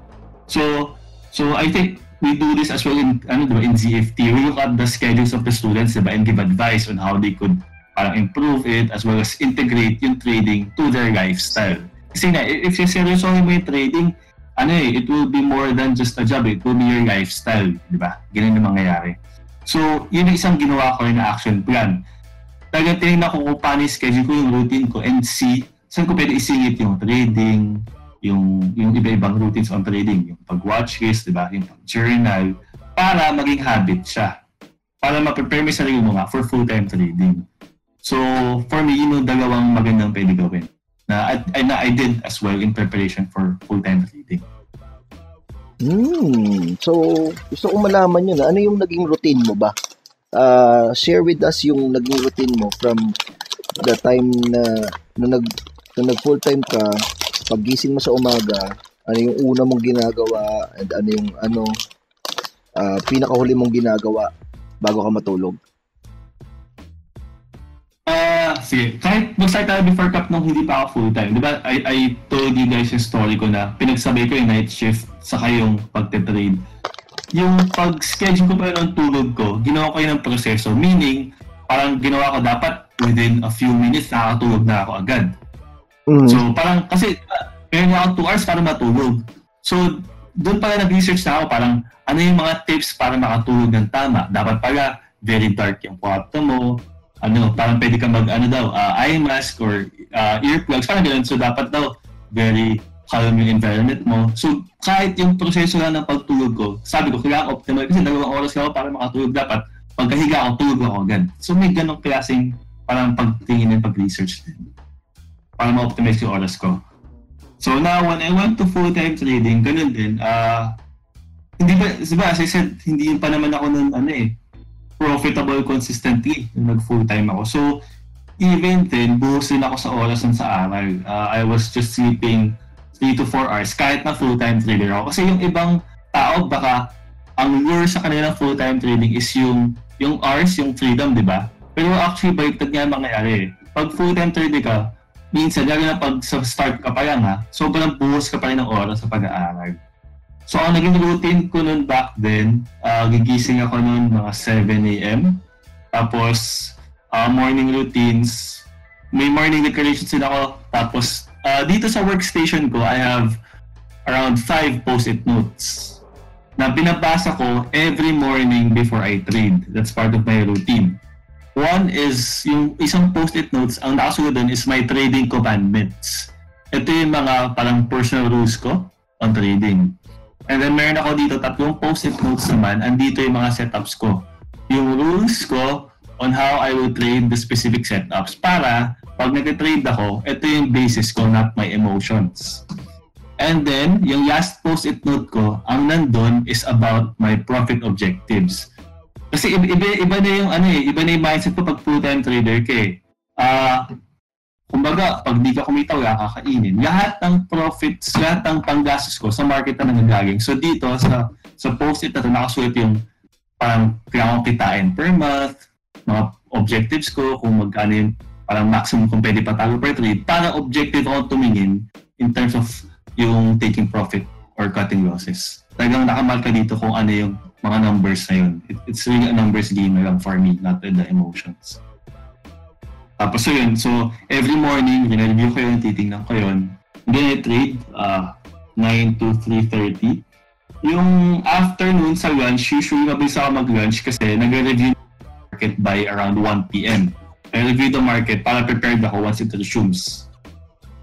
So, so I think we do this as well in, ano, diba, in ZFT. We look at the schedules of the students diba, and give advice on how they could parang improve it as well as integrate yung trading to their lifestyle. Kasi na, if you seryosohin mo yung trading, ano eh, it will be more than just a job. It will be your lifestyle, di ba? Ganun yung mangyayari. So, yun yung isang ginawa ko na action plan. Talagang tinignan ko kung paano schedule ko, yung routine ko, and see saan ko pwede isingit yung trading, yung, yung iba-ibang routines on trading, yung pag-watch list, di ba? Yung pag-journal, para maging habit siya. Para ma-prepare mo sarili mo nga for full-time trading. So, for me, yun yung dalawang magandang pwede gawin na, I, na I did as well in preparation for full-time trading. Hmm. So, gusto kong malaman yun. Ano yung naging routine mo ba? Uh, share with us yung naging routine mo from the time na, na nag, na nag full-time ka, pagising mo sa umaga, ano yung una mong ginagawa, and ano yung ano, uh, pinakahuli mong ginagawa bago ka matulog? Ah, uh, sige. Kahit mag-start tayo before cup nung hindi pa ako full-time. Di ba, I, I told you guys yung story ko na pinagsabay ko yung night shift saka yung pagte-trade. Yung pag-schedule ko pa ng tulog ko, ginawa ko yun ng proseso. Meaning, parang ginawa ko dapat within a few minutes nakakatulog na ako agad. Mm. So, parang, kasi, meron ako 2 hours para matulog. So, doon pala nag-research na ako, parang, ano yung mga tips para makatulog ng tama. Dapat pala, very dark yung kwarto mo, ano, parang pwede ka mag, ano daw, uh, eye mask or uh, earplugs, parang ganun. So, dapat daw, very calm yung environment mo. So, kahit yung proseso lang ng pagtulog ko, sabi ko, kailangan optimal kasi dalawang oras ako para makatulog dapat. Pagkahiga ako, tulog ako agad. So, may ganong klaseng parang pagtingin and pag-research din. Para ma-optimize yung oras ko. So, now, when I went to full-time trading, ganun din. Uh, hindi ba, diba, as I said, hindi pa naman ako nun, ano eh, profitable consistently nung nag full-time ako. So, even then, buhos din ako sa oras ng sa aral. Uh, I was just sleeping 3 to 4 hours kahit na full-time trader ako. Kasi yung ibang tao, baka ang lure sa kanilang full-time trading is yung yung hours, yung freedom, di ba? Pero actually, baliktad nga mangyayari. Pag full-time trader ka, minsan, lalo na pag sa start ka pa lang ha, sobrang buhos ka pa rin ng oras sa pag-aaral. So, ang naging routine ko noon back then, uh, gigising ako noon mga 7 a.m. Tapos, uh, morning routines, may morning declarations din ako. Tapos, uh, dito sa workstation ko, I have around 5 post-it notes na binabasa ko every morning before I trade. That's part of my routine. One is, yung isang post-it notes, ang nakasunod doon is my trading commandments. Ito yung mga parang personal rules ko on trading. And then meron ako dito tatlong post-it notes naman. Andito yung mga setups ko. Yung rules ko on how I will trade the specific setups para pag nag-trade ako, ito yung basis ko, not my emotions. And then, yung last post-it note ko, ang nandun is about my profit objectives. Kasi iba, iba, na yung ano eh, iba na yung mindset ko pag full-time trader ka. Uh, Kumbaga, pag di ka kumita, wala kakainin. Lahat ng profits, lahat ng panggastos ko sa market na nanggagaling. So dito, sa, sa post-it na ito, nakasulit yung parang kailangan kitain per month, mga objectives ko, kung magkano yung parang maximum kung pwede patalo per trade, para objective ako tumingin in terms of yung taking profit or cutting losses. Talagang nakamarka dito kung ano yung mga numbers na yun. It, it's really a numbers game na lang for me, not the emotions. Tapos so yun, so every morning, review ko yun, titingnan ko yun. Then I trade uh, 9 to 3.30. Yung afternoon sa lunch, usually mabilis ako mag-lunch kasi nagre-review market by around 1 p.m. I review the market para prepared ako once it resumes.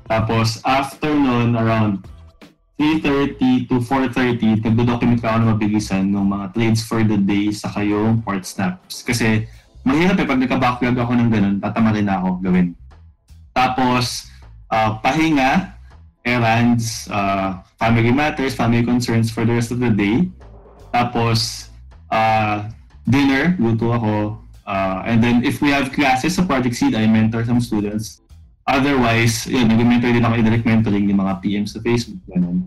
Tapos afternoon, around 3.30 to 4.30, nagdo-document ka ako na mabilisan ng mga trades for the day sa kayong port snaps. Kasi mahirap eh, pag nagka-backlog ako ng ganun, tatama rin ako gawin. Tapos, uh, pahinga, errands, uh, family matters, family concerns for the rest of the day. Tapos, uh, dinner, luto ako. Uh, and then, if we have classes sa Project Seed, I mentor some students. Otherwise, yun, nag-mentor din ako indirect mentoring yung mga PM sa Facebook. Ganun.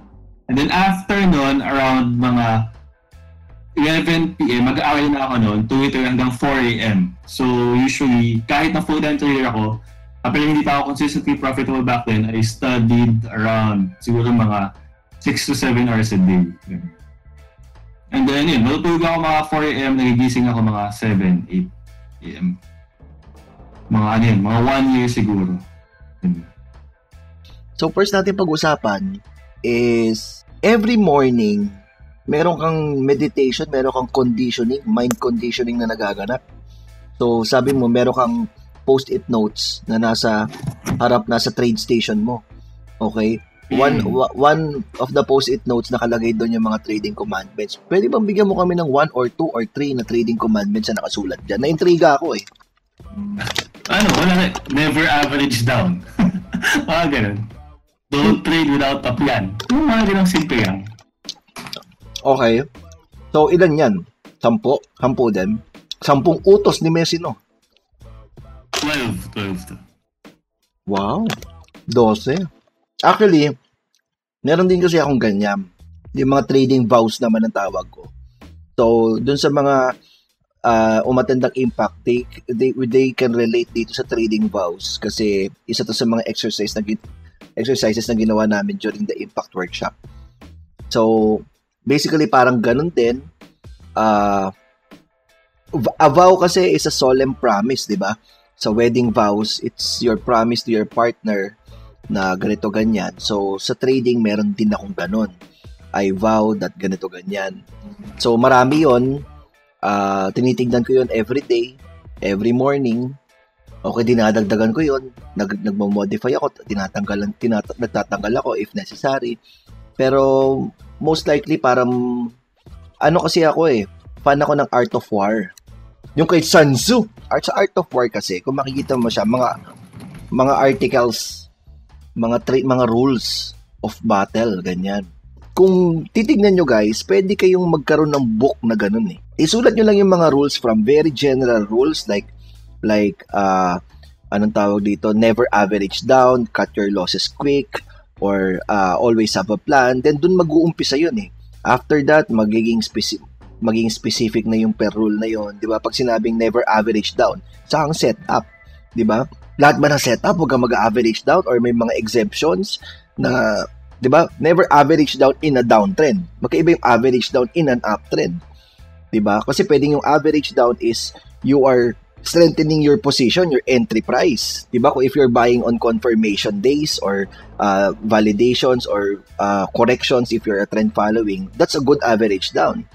And then after nun, around mga 11 p.m., mag-aaral na ako noon, Twitter hanggang 4 a.m. So, usually, kahit na full-time trader ako, uh, pero hindi pa ako consistently profitable back then, I studied around siguro mga 6 to 7 hours a day. And then, yun, matutulog ako mga 4 a.m., nagigising ako mga 7, 8 a.m. Mga ano yun, mga 1 year siguro. So first natin pag-usapan is every morning meron kang meditation, meron kang conditioning, mind conditioning na nagaganap. So sabi mo meron kang post-it notes na nasa harap nasa trade station mo. Okay? One mm. one of the post-it notes nakalagay doon yung mga trading commandments. Pwede bang bigyan mo kami ng one or two or three na trading commandments na nakasulat diyan? Naintriga ako eh. Ano, wala na. Never average down. Mga ganun. Don't trade without a plan. Yung mga ganang simple yan. Okay. So, ilan yan? Sampo? Sampo din? Sampung utos ni Messi, no? 12. 12 to. Wow. 12. Actually, meron din kasi akong ganyan. Yung mga trading vows naman ang tawag ko. So, dun sa mga uh, umatendang impact, they, they, they can relate dito sa trading vows kasi isa to sa mga exercise na exercises na ginawa namin during the impact workshop. So, basically parang ganun din. Uh, a vow kasi is a solemn promise, di ba? Sa wedding vows, it's your promise to your partner na ganito ganyan. So, sa trading, meron din akong ganun. I vow that ganito ganyan. So, marami yon uh, tinitignan ko yon every day, every morning, Okay, dinadagdagan ko yon nag, nagmo-modify ako, tinatanggalan, tinat, nagtatanggal ako if necessary. Pero most likely parang ano kasi ako eh, fan ako ng Art of War. Yung kay Sun Tzu, Art sa Art of War kasi, kung makikita mo siya, mga mga articles, mga tra- mga rules of battle, ganyan. Kung titignan nyo guys, pwede kayong magkaroon ng book na ganun eh. Isulat nyo lang yung mga rules from very general rules like like uh, anong tawag dito, never average down, cut your losses quick, or uh, always have a plan, then dun mag-uumpisa yun eh. After that, magiging specific maging specific na yung per rule na yon, 'di ba? Pag sinabing never average down, sa ang setup, 'di ba? Lahat ba ng setup wag kang mag-average down or may mga exemptions na 'di ba? Never average down in a downtrend. Magkaiba yung average down in an uptrend. 'Di ba? Kasi pwedeng yung average down is you are strengthening your position, your entry price. Diba? Kung if you're buying on confirmation days or uh, validations or uh, corrections if you're a trend following, that's a good average down.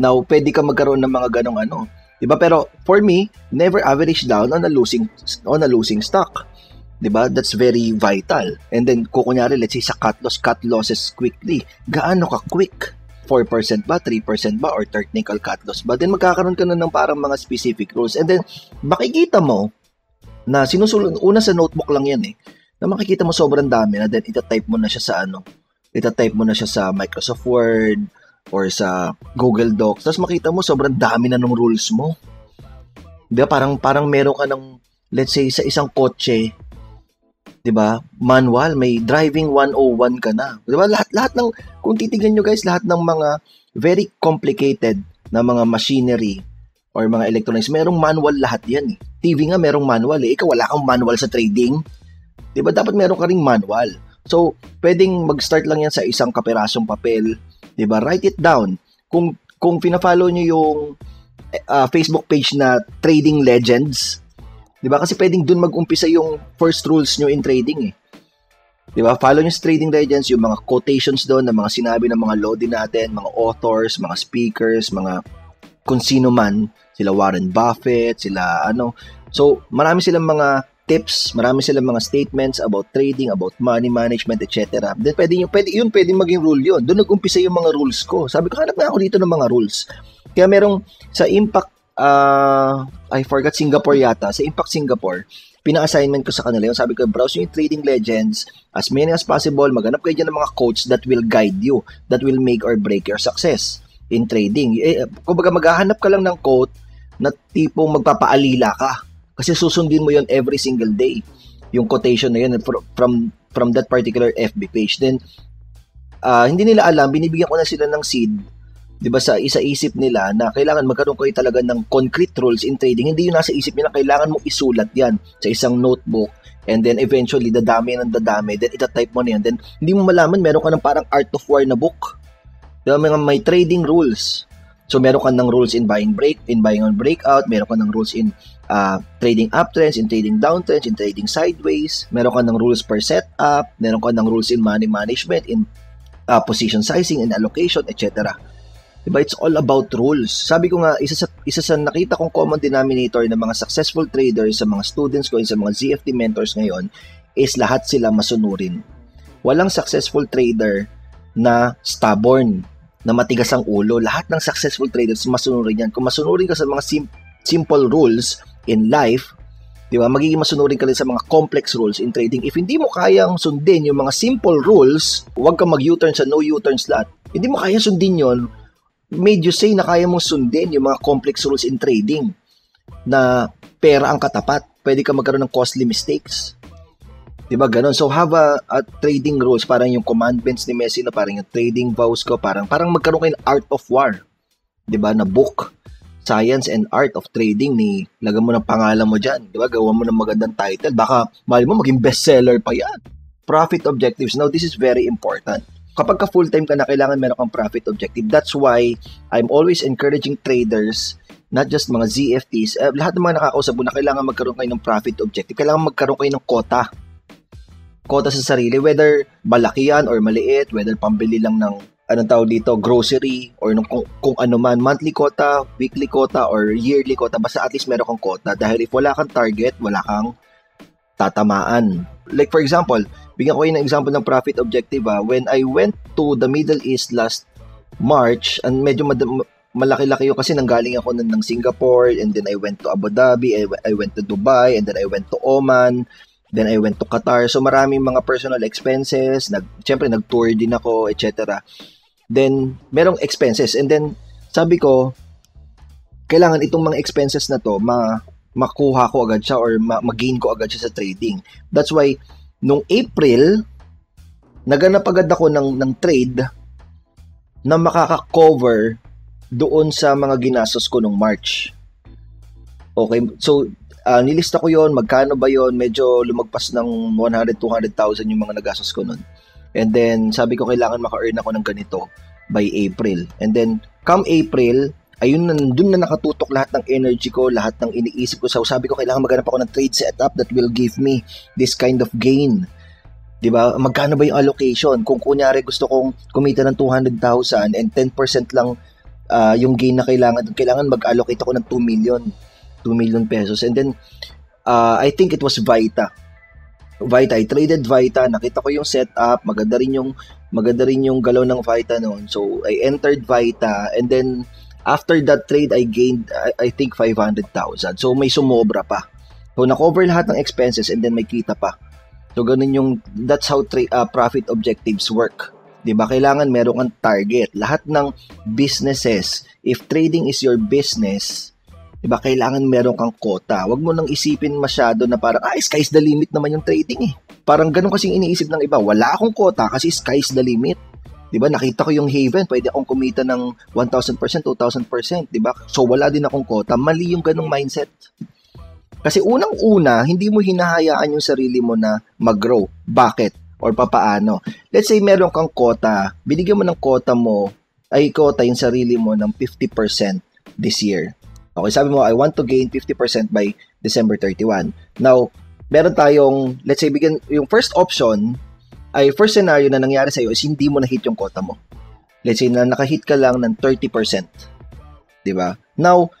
Now, pwede ka magkaroon ng mga ganong ano. Diba? Pero for me, never average down on a losing on a losing stock. 'di ba? That's very vital. And then kukunyari let's say sa cut loss, cut losses quickly. Gaano ka quick? 4% ba, 3% ba, or technical cut loss ba, then magkakaroon ka na ng parang mga specific rules. And then, makikita mo na sinusulong, una sa notebook lang yan eh, na makikita mo sobrang dami na then itatype mo na siya sa ano, itatype mo na siya sa Microsoft Word or sa Google Docs. Tapos makita mo sobrang dami na ng rules mo. Di ba? Parang, parang meron ka ng, let's say, sa isang kotse, 'di ba? Manual, may driving 101 ka na. 'Di ba? Lahat lahat ng kung titingnan niyo guys, lahat ng mga very complicated na mga machinery or mga electronics, merong manual lahat 'yan eh. TV nga merong manual eh. Ikaw wala kang manual sa trading. 'Di ba? Dapat meron ka ring manual. So, pwedeng mag-start lang yan sa isang kapirasong papel, 'di ba? Write it down. Kung kung pina-follow niyo yung uh, Facebook page na Trading Legends, 'Di ba? Kasi pwedeng doon mag-umpisa yung first rules nyo in trading eh. 'Di ba? Follow nyo sa Trading Legends yung mga quotations doon ng mga sinabi ng mga lodi natin, mga authors, mga speakers, mga kung sino man, sila Warren Buffett, sila ano. So, marami silang mga tips, marami silang mga statements about trading, about money management, etc. Then pwede yung pwede yun pwede maging rule yun. Doon nag-umpisa yung mga rules ko. Sabi ko, hanap na ako dito ng mga rules. Kaya merong sa impact uh, I forgot Singapore yata, sa Impact Singapore, pina-assignment ko sa kanila yung sabi ko, browse yung trading legends. As many as possible, maghanap kayo dyan ng mga coach that will guide you, that will make or break your success in trading. Eh, kumbaga maghahanap ka lang ng quote na tipong magpapaalila ka. Kasi susundin mo yon every single day yung quotation na yun from from that particular FB page. Then uh, hindi nila alam binibigyan ko na sila ng seed 'di ba sa isa isip nila na kailangan magkaroon kayo talaga ng concrete rules in trading. Hindi 'yun nasa isip nila, kailangan mo isulat 'yan sa isang notebook and then eventually dadami ng dadami, then ita-type mo na yan. Then hindi mo malaman meron ka ng parang art of war na book. 'Di ba? May, may trading rules. So meron ka ng rules in buying break, in buying on breakout, meron ka ng rules in uh, trading uptrends, in trading downtrends, in trading sideways, meron ka ng rules per setup, meron ka ng rules in money management, in uh, position sizing and allocation, etc. Diba? It's all about rules. Sabi ko nga, isa sa, isa sa nakita kong common denominator ng mga successful traders sa mga students ko, sa mga ZFT mentors ngayon, is lahat sila masunurin. Walang successful trader na stubborn, na matigas ang ulo. Lahat ng successful traders masunurin yan. Kung masunurin ka sa mga sim- simple rules in life, di ba, magiging masunurin ka rin sa mga complex rules in trading. If hindi mo kayang sundin yung mga simple rules, huwag ka mag-U-turn sa no U-turn slot. Hindi mo kaya sundin yon made you say na kaya mong sundin yung mga complex rules in trading na pera ang katapat. Pwede ka magkaroon ng costly mistakes. Di ba ganun? So have a, a trading rules, parang yung commandments ni Messi na parang yung trading vows ko, parang parang magkaroon kayo ng art of war. Di ba? Na book. Science and Art of Trading ni lagyan mo ng pangalan mo diyan, 'di ba? Gawa mo ng magandang title, baka mali mo maging bestseller pa 'yan. Profit objectives. Now, this is very important kapag ka full-time ka na, kailangan meron kang profit objective. That's why I'm always encouraging traders, not just mga ZFTs, eh, lahat ng mga nakakausap mo na kailangan magkaroon kayo ng profit objective. Kailangan magkaroon kayo ng quota. Quota sa sarili, whether malaki yan or maliit, whether pambili lang ng anong tawag dito, grocery, or nung, kung, kung ano man, monthly quota, weekly quota, or yearly quota, basta at least meron kang quota. Dahil if wala kang target, wala kang tatamaan. Like for example, Bigyan ko kayo ng example ng profit objective ha. When I went to the Middle East last March, and medyo mad- malaki-laki yun kasi nanggaling ako ng, ng Singapore, and then I went to Abu Dhabi, I, I went to Dubai, and then I went to Oman, then I went to Qatar. So maraming mga personal expenses, nag, syempre nag-tour din ako, etc. Then, merong expenses. And then, sabi ko, kailangan itong mga expenses na to, ma makuha ko agad siya or ma- gain ko agad siya sa trading. That's why, nung April, naganap agad ako ng, ng trade na makaka-cover doon sa mga ginastos ko nung March. Okay, so uh, nilista ko yon magkano ba yon medyo lumagpas ng 100 200,000 yung mga nagastos ko noon. And then sabi ko kailangan maka-earn ako ng ganito by April. And then come April, ayun na doon na nakatutok lahat ng energy ko, lahat ng iniisip ko. So sabi ko kailangan maghanap ako ng trade setup that will give me this kind of gain. 'Di ba? Magkano ba yung allocation? Kung kunyari gusto kong kumita ng 200,000 and 10% lang uh, yung gain na kailangan, kailangan mag-allocate ako ng 2 million. 2 million pesos. And then uh, I think it was Vita. Vita, I traded Vita, nakita ko yung setup, maganda rin yung maganda rin yung galaw ng Vita noon. So I entered Vita and then After that trade, I gained, I, I think, 500,000. So, may sumobra pa. So, na-cover lahat ng expenses and then may kita pa. So, ganun yung, that's how tra- uh, profit objectives work. 'di ba? Kailangan meron kang target. Lahat ng businesses, if trading is your business, 'di ba? Kailangan meron kang quota. Huwag mo nang isipin masyado na parang ah, sky's the limit naman yung trading eh. Parang ganun kasi iniisip ng iba. Wala akong quota kasi sky's the limit. 'Di ba? Nakita ko yung Haven, pwede akong kumita ng 1,000%, 2,000%, 'di ba? So wala din akong quota. Mali yung ganung mindset. Kasi unang-una, hindi mo hinahayaan yung sarili mo na mag-grow. Bakit? Or papaano? Let's say meron kang quota, binigyan mo ng quota mo, ay quota yung sarili mo ng 50% this year. Okay, sabi mo, I want to gain 50% by December 31. Now, meron tayong, let's say, bigyan, yung first option, ay first scenario na nangyari sa iyo is hindi mo na-hit yung quota mo. Let's say na naka-hit ka lang ng 30%. 'Di ba? Now,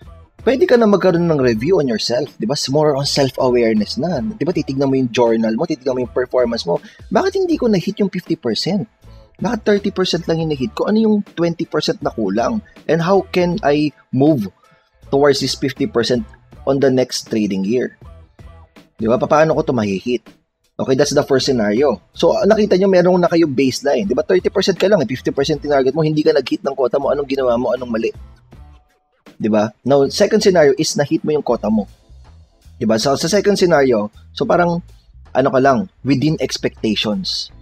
pwede ka na magkaroon ng review on yourself, 'di ba? More on self-awareness na. 'Di ba? Titignan mo yung journal mo, titignan mo yung performance mo. Bakit hindi ko na-hit yung 50%? Bakit 30% lang yung na-hit ko? Ano yung 20% na kulang? And how can I move towards this 50% on the next trading year? Di ba? Paano ko to mahihit? Okay, that's the first scenario. So, nakita nyo, meron na kayo baseline. Di ba, 30% ka lang, 50% eh, tinarget mo, hindi ka nag-hit ng quota mo, anong ginawa mo, anong mali. Di ba? Now, second scenario is na-hit mo yung quota mo. Di ba? So, sa second scenario, so parang, ano ka lang, within expectations.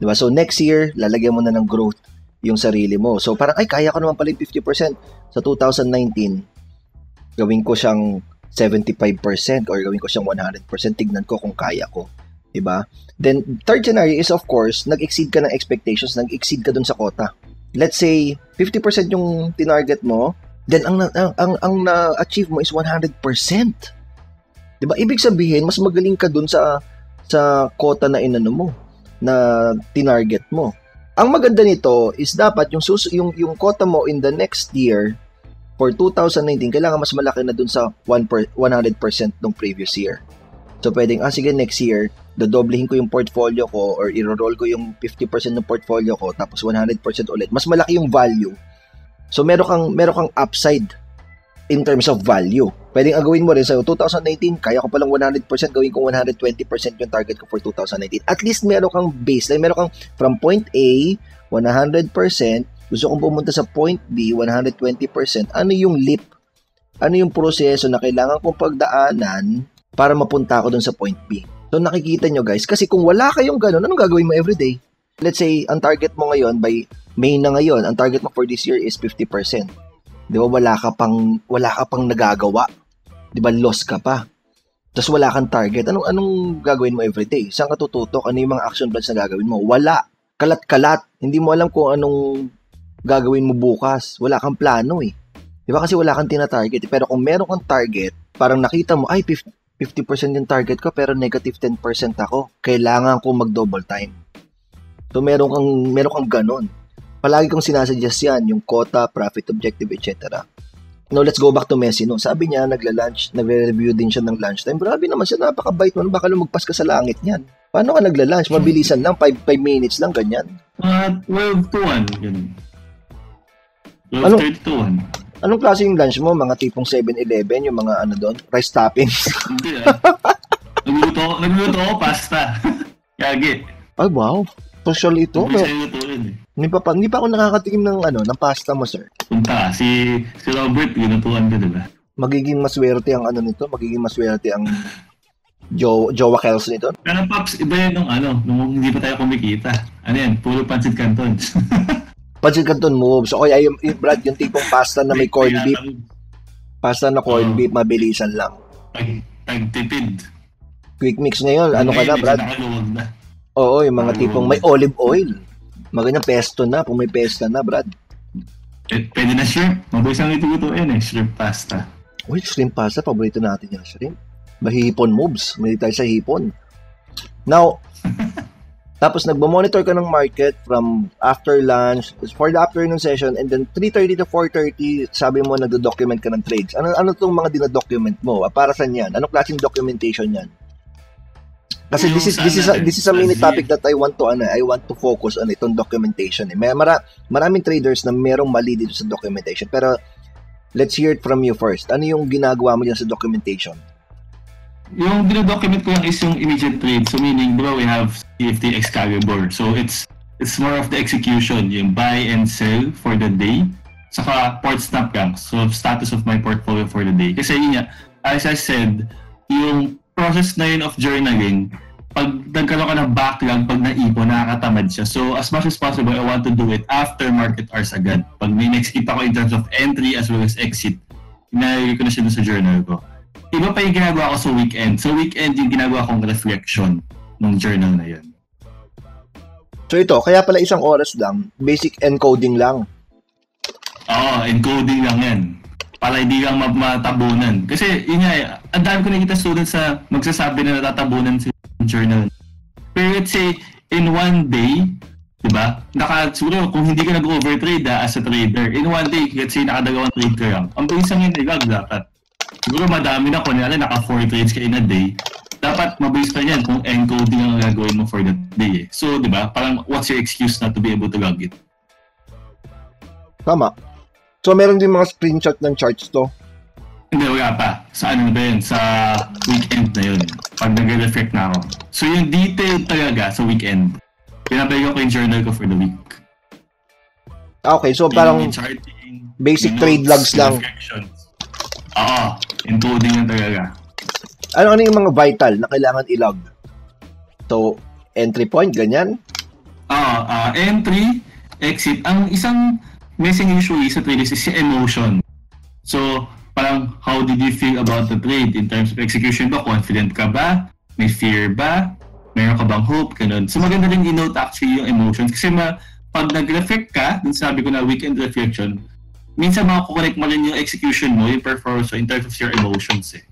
Di ba? So, next year, lalagyan mo na ng growth yung sarili mo. So parang, ay, kaya ko naman pala yung 50% sa 2019. Gawin ko siyang 75% or gawin ko siyang 100%. Tignan ko kung kaya ko. 'Di ba? Then third scenario is of course, nag-exceed ka ng expectations, nag-exceed ka dun sa quota. Let's say 50% yung tinarget mo, then ang ang ang, ang na-achieve mo is 100%. 'Di ba? Ibig sabihin, mas magaling ka dun sa sa quota na inano mo, na tinarget mo. Ang maganda nito is dapat yung sus yung yung quota mo in the next year for 2019 kailangan mas malaki na dun sa 1 per, 100% ng previous year. So pwedeng ah sige next year dodoblehin ko yung portfolio ko or i-roll ko yung 50% ng portfolio ko tapos 100% ulit. Mas malaki yung value. So meron kang meron kang upside in terms of value. Pwedeng agawin mo rin sa 2019, kaya ko palang 100%, gawin ko 120% yung target ko for 2019. At least meron kang baseline, meron kang from point A, 100%, gusto kong pumunta sa point B, 120%. Ano yung leap? Ano yung proseso na kailangan kong pagdaanan para mapunta ako dun sa point B? So nakikita nyo guys, kasi kung wala kayong ganun, anong gagawin mo everyday? Let's say, ang target mo ngayon by May na ngayon, ang target mo for this year is 50%. Di ba wala ka pang, wala ka pang nagagawa? Di ba lost ka pa? Tapos wala kang target. Anong, anong gagawin mo everyday? Saan ka tututok? Ano yung mga action plans na gagawin mo? Wala. Kalat-kalat. Hindi mo alam kung anong gagawin mo bukas. Wala kang plano eh. Di ba kasi wala kang tina-target. Pero kung meron kang target, parang nakita mo, ay, 50, 50% yung target ko pero negative 10% ako. Kailangan ko mag-double time. So meron kang meron kang ganun. Palagi kong sinasuggest yan, yung quota, profit objective, etc. Now, let's go back to Messi. No? Sabi niya, nagla-lunch, nagre-review din siya ng lunchtime. Grabe naman siya, napaka-bite mo. Baka lumagpas ka sa langit niyan. Paano ka nagla-lunch? Mabilisan lang, 5 minutes lang, ganyan. Uh, 12 to 1, ganun. 12 ano? to 1. Anong klase yung lunch mo? Mga tipong 7-Eleven, yung mga ano doon? Rice toppings? Hindi ah. nagluto, nagluto ako pasta. Kagi. Ay, wow. Social ito. Hindi sa'yo lutuin eh. Hindi pa, pa, hindi pa ako nakakatikim ng ano, ng pasta mo, sir. Punta si, si Robert, ginutuan ko, diba? Magiging maswerte ang ano nito, magiging maswerte ang jo Jowa Kels nito. Pero Pops, iba yan nung ano, nung hindi pa tayo kumikita. Ano yan, puro pancit canton. Pancit Canton moves. O kaya yung, yung, Brad, yung tipong pasta na may corned beef. Pasta na corned oh. beef, mabilisan lang. Tag, tagtipid. Quick mix ngayon. Ano ka na, Brad? Oo, yung mga tipong may olive oil. Magandang pesto na, kung may pesto na, Brad. P- pwede na shrimp. Mabilis ang itutuin eh, shrimp pasta. Uy, shrimp pasta, paborito natin yung shrimp. Mahihipon moves. May tayo sa hipon. Now, Tapos nagbo-monitor ka ng market from after lunch for the afternoon session and then 3:30 to 4:30 sabi mo nagdo-document ka ng trades. Ano ano tong mga dino-document mo? Para saan 'yan? Anong klaseng documentation 'yan? Kasi this is this is a, this is a mini topic that I want to ano, I want to focus on itong documentation. Eh. May mara, maraming traders na merong mali dito sa documentation. Pero let's hear it from you first. Ano yung ginagawa mo diyan sa documentation? Yung dinodocument ko lang is yung immediate trade. So meaning, di we have CFT Excalibur. So it's it's more of the execution, yung buy and sell for the day. Saka port snap gang, so status of my portfolio for the day. Kasi yun nga, as I said, yung process na yun of journaling, pag nagkaroon ka ng backlog, pag naipon, nakakatamad siya. So, as much as possible, I want to do it after market hours agad. Pag may next kita ko in terms of entry as well as exit, inalagay ko na siya sa journal ko iba pa yung ginagawa ko sa weekend. So weekend yung ginagawa kong reflection ng journal na yun. So ito, kaya pala isang oras lang, basic encoding lang. Oo, encoding lang yan. Para hindi kang matabunan. Kasi yun nga, eh, ang dami ko nakita students sa magsasabi na natatabunan sa journal. Pero let's say, in one day, di ba? Naka, siguro, kung hindi ka nag-overtrade ah, as a trader, in one day, let's say, nakadagawang trade ka lang, ang bilis lang yun, ilag dapat siguro madami na, kunyari naka 4 trades ka in a day, dapat mabilis pa yan kung encoding ang gagawin mo for that day eh. So, di ba, parang what's your excuse not to be able to log it? Tama. So, meron din mga screenshot ng charts to? Hindi, wala pa. Sa ano na ba yun? Sa weekend na yun. Pag nag-reflect na ako. So, yung detail talaga sa weekend, pinapay ko yung journal ko for the week. Ah, okay, so parang charting, basic trade logs lang. Oo, encoding na talaga. Ano ano yung mga vital na kailangan i-log? So, entry point, ganyan? Oo, uh, entry, exit, ang isang missing usually sa trade is yung emotion. So, parang how did you feel about the trade in terms of execution ba? Confident ka ba? May fear ba? Meron ka bang hope? Ganun. So, maganda rin i-note actually yung emotions kasi ma, pag nag-reflect ka, dun sabi ko na weekend reflection, minsan makakorek mo rin yung execution mo, yung performance mo in terms of your emotions eh.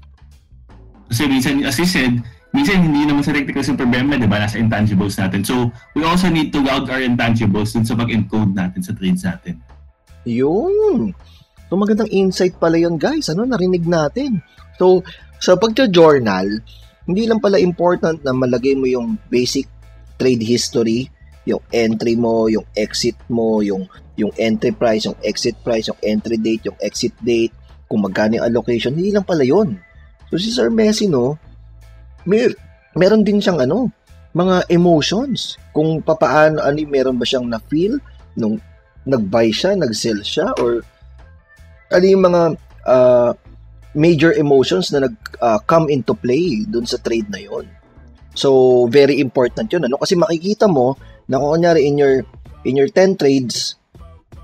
Kasi minsan, as you said, minsan hindi naman sa technical yung problema, di ba? Nasa intangibles natin. So, we also need to log our intangibles dun sa pag-encode natin sa trades natin. Yun. So, magandang insight pala yun, guys. Ano, narinig natin. So, sa pagja-journal, hindi lang pala important na malagay mo yung basic trade history, yung entry mo, yung exit mo, yung yung entry price, yung exit price, yung entry date, yung exit date, kung magkano yung allocation, hindi lang pala yon. So si Sir Messi, no, may, meron din siyang ano, mga emotions. Kung papaano, ano, meron ba siyang na-feel nung nag-buy siya, nag-sell siya, or ano yung mga uh, major emotions na nag-come uh, into play dun sa trade na yon. So, very important yun. Ano? Kasi makikita mo na kung kunyari in your, in your 10 trades,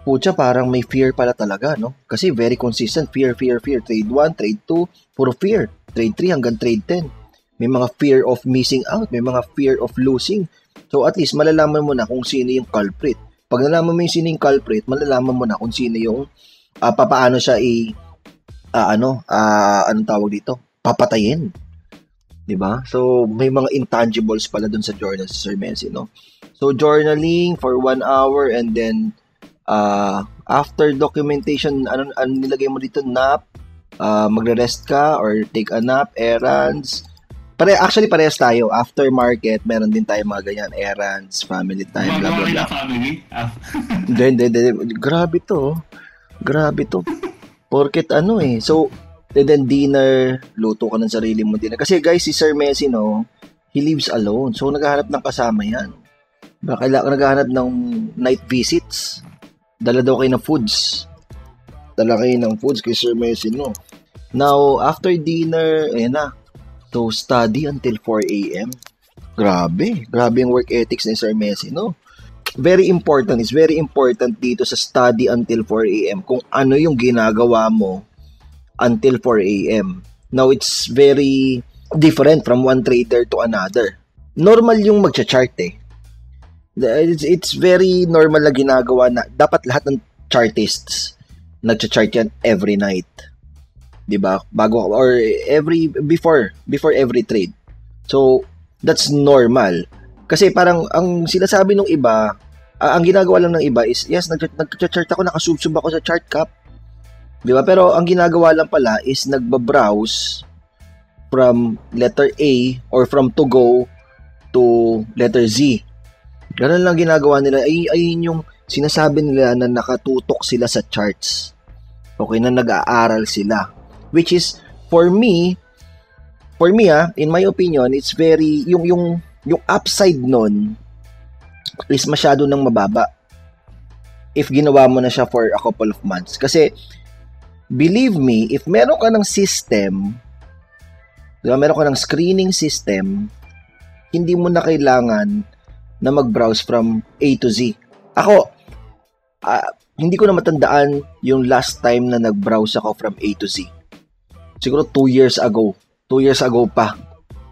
putya parang may fear pala talaga, no? Kasi very consistent, fear, fear, fear. Trade 1, trade 2, puro fear. Trade 3 hanggang trade 10. May mga fear of missing out, may mga fear of losing. So at least malalaman mo na kung sino yung culprit. Pag nalaman mo yung sino yung culprit, malalaman mo na kung sino yung uh, papaano siya i uh, ano, uh, anong tawag dito? Papatayin. 'Di ba? So may mga intangibles pala dun sa journal si Sir Messi, no? So journaling for one hour and then uh, after documentation, ano, ano nilagay mo dito? Nap, uh, magre-rest ka or take a nap, errands. Pare, actually, parehas tayo. After market, meron din tayo mga ganyan. Errands, family time, blah, blah, blah. family? Hindi, hindi, hindi. Grabe to. Grabe to. Porket ano eh. So, and then dinner, luto ka ng sarili mo dinner. Kasi guys, si Sir Messi, no, he lives alone. So, naghahanap ng kasama yan. Baka naghahanap ng night visits. Dala daw kayo ng foods. Dala kayo ng foods kay Sir Messi, no? Now, after dinner, ayan na. So, study until 4 a.m. Grabe. Grabe yung work ethics ni Sir Messi, no? Very important. It's very important dito sa study until 4 a.m. Kung ano yung ginagawa mo until 4 a.m. Now, it's very different from one trader to another. Normal yung magcha-chart eh it's, it's very normal na ginagawa na dapat lahat ng chartists nagcha-chart yan every night. 'Di ba? Bago or every before before every trade. So that's normal. Kasi parang ang sinasabi ng iba, uh, ang ginagawa lang ng iba is yes, nagcha-chart ako, nakasubsub ako sa chart cap. 'Di ba? Pero ang ginagawa lang pala is nagba-browse from letter A or from to go to letter Z. Ganun lang ginagawa nila. Ay, ayun yung sinasabi nila na nakatutok sila sa charts. Okay, na nag-aaral sila. Which is, for me, for me ah, in my opinion, it's very, yung, yung, yung upside nun is masyado nang mababa if ginawa mo na siya for a couple of months. Kasi, believe me, if meron ka ng system, diba, meron ka ng screening system, hindi mo na kailangan na mag-browse from A to Z. Ako, uh, hindi ko na matandaan yung last time na nag-browse ako from A to Z. Siguro 2 years ago. 2 years ago pa.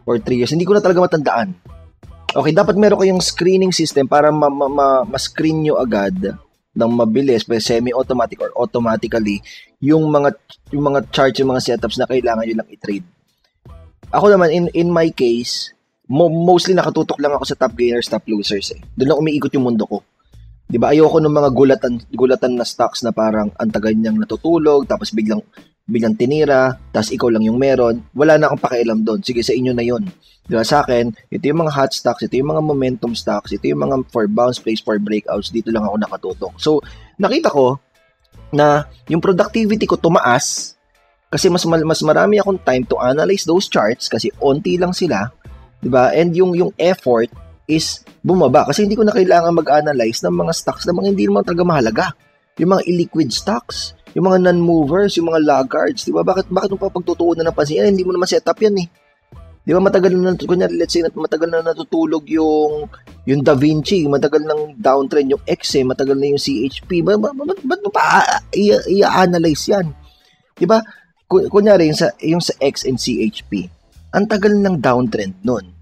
Or 3 years. Hindi ko na talaga matandaan. Okay, dapat meron kayong screening system para ma- ma- ma- ma-screen nyo agad ng mabilis, semi-automatic or automatically yung mga yung mga charts, yung mga setups na kailangan nyo lang i-trade. Ako naman, in, in my case, mo, mostly nakatutok lang ako sa top gainers, top losers eh. Doon lang umiikot yung mundo ko. 'Di ba? Ayoko ng mga gulatan gulatan na stocks na parang antagal niyang natutulog tapos biglang biglang tinira, tapos ikaw lang yung meron. Wala na akong pakialam doon. Sige, sa inyo na 'yon. 'Di ba? Sa akin, ito yung mga hot stocks, ito yung mga momentum stocks, ito yung mga for bounce plays, for breakouts, dito lang ako nakatutok. So, nakita ko na yung productivity ko tumaas kasi mas mas marami akong time to analyze those charts kasi onti lang sila 'di ba? And yung yung effort is bumaba kasi hindi ko na kailangan mag-analyze ng mga stocks na mga hindi naman talaga mahalaga. Yung mga illiquid stocks, yung mga non-movers, yung mga laggards, 'di ba? Bakit bakit mo pa pagtutuunan ng pansin? Eh, hindi mo naman setup 'yan eh. Di ba matagal na, kunyari, let's say, matagal na natutulog yung yung Da Vinci, matagal ng downtrend yung X eh, matagal na yung CHP. Ba, ba, ba, ba't mo pa i-analyze yan? Di ba? Kunyari, yung sa, yung sa X and CHP, ang tagal ng downtrend nun.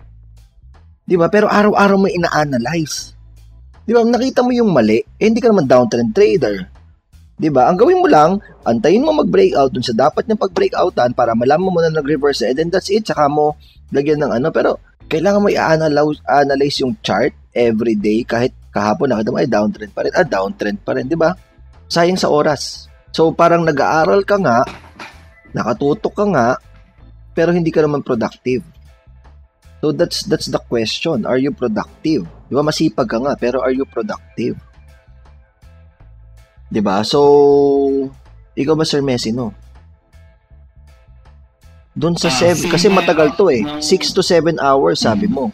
Di ba? Pero araw-araw mo ina-analyze. Di ba? Nakita mo yung mali, eh, hindi ka naman downtrend trader. 'Di ba? Ang gawin mo lang, antayin mo mag-breakout dun sa dapat niyang pag-breakoutan para malaman mo na nag-reverse and then that's it. Saka mo lagyan ng ano. Pero kailangan mo i-analyze analyze yung chart every day kahit kahapon nakita mo ay downtrend pa rin. Ah, downtrend pa rin, 'di ba? Sayang sa oras. So parang nag-aaral ka nga, nakatutok ka nga, pero hindi ka naman productive. So that's that's the question. Are you productive? 'Di ba masipag ka nga, pero are you productive? 'Di ba? So, ikaw ba Sir Messi no? Doon sa 7 uh, ah, kasi matagal to eh. 6 to 7 hours sabi mo.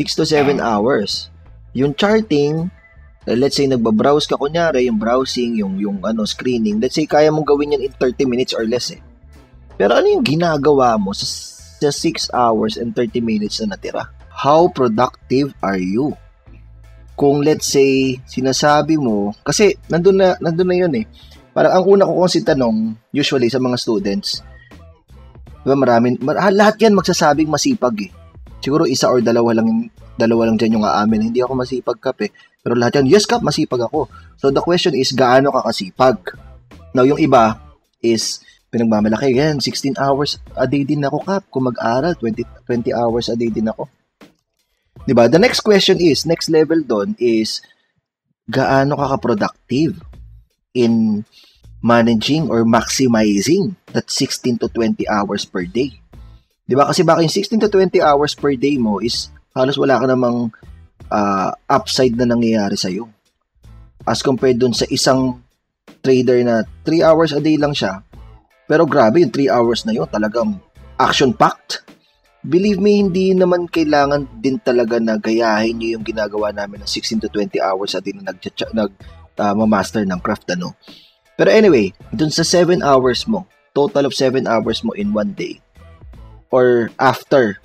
6 to 7 uh, hours. Yung charting, eh, let's say nagba-browse ka kunyari, yung browsing, yung yung ano screening, let's say kaya mong gawin yan in 30 minutes or less eh. Pero ano yung ginagawa mo sa, sa 6 hours and 30 minutes na natira? How productive are you? kung let's say sinasabi mo kasi nandun na nandun na 'yun eh. Parang ang una ko kasi tanong usually sa mga students, diba marami mar- ah, lahat 'yan magsasabing masipag eh. Siguro isa or dalawa lang dalawa lang diyan yung aamin, hindi ako masipag kap eh. Pero lahat yan, yes kap, masipag ako. So the question is, gaano ka kasipag? Now, yung iba is, pinagmamalaki, yan, 16 hours a day din ako kap. Kung mag-aral, 20, 20 hours a day din ako. 'Di ba? The next question is, next level doon is gaano ka ka-productive in managing or maximizing that 16 to 20 hours per day. 'Di ba? Kasi baka yung 16 to 20 hours per day mo is halos wala ka namang uh, upside na nangyayari sa iyo. As compared doon sa isang trader na 3 hours a day lang siya. Pero grabe yung 3 hours na yun, talagang action-packed believe me, hindi naman kailangan din talaga na gayahin nyo yung ginagawa namin ng 16 to 20 hours at din nag, nag uh, master ng craft ano. Pero anyway, dun sa 7 hours mo, total of 7 hours mo in one day, or after,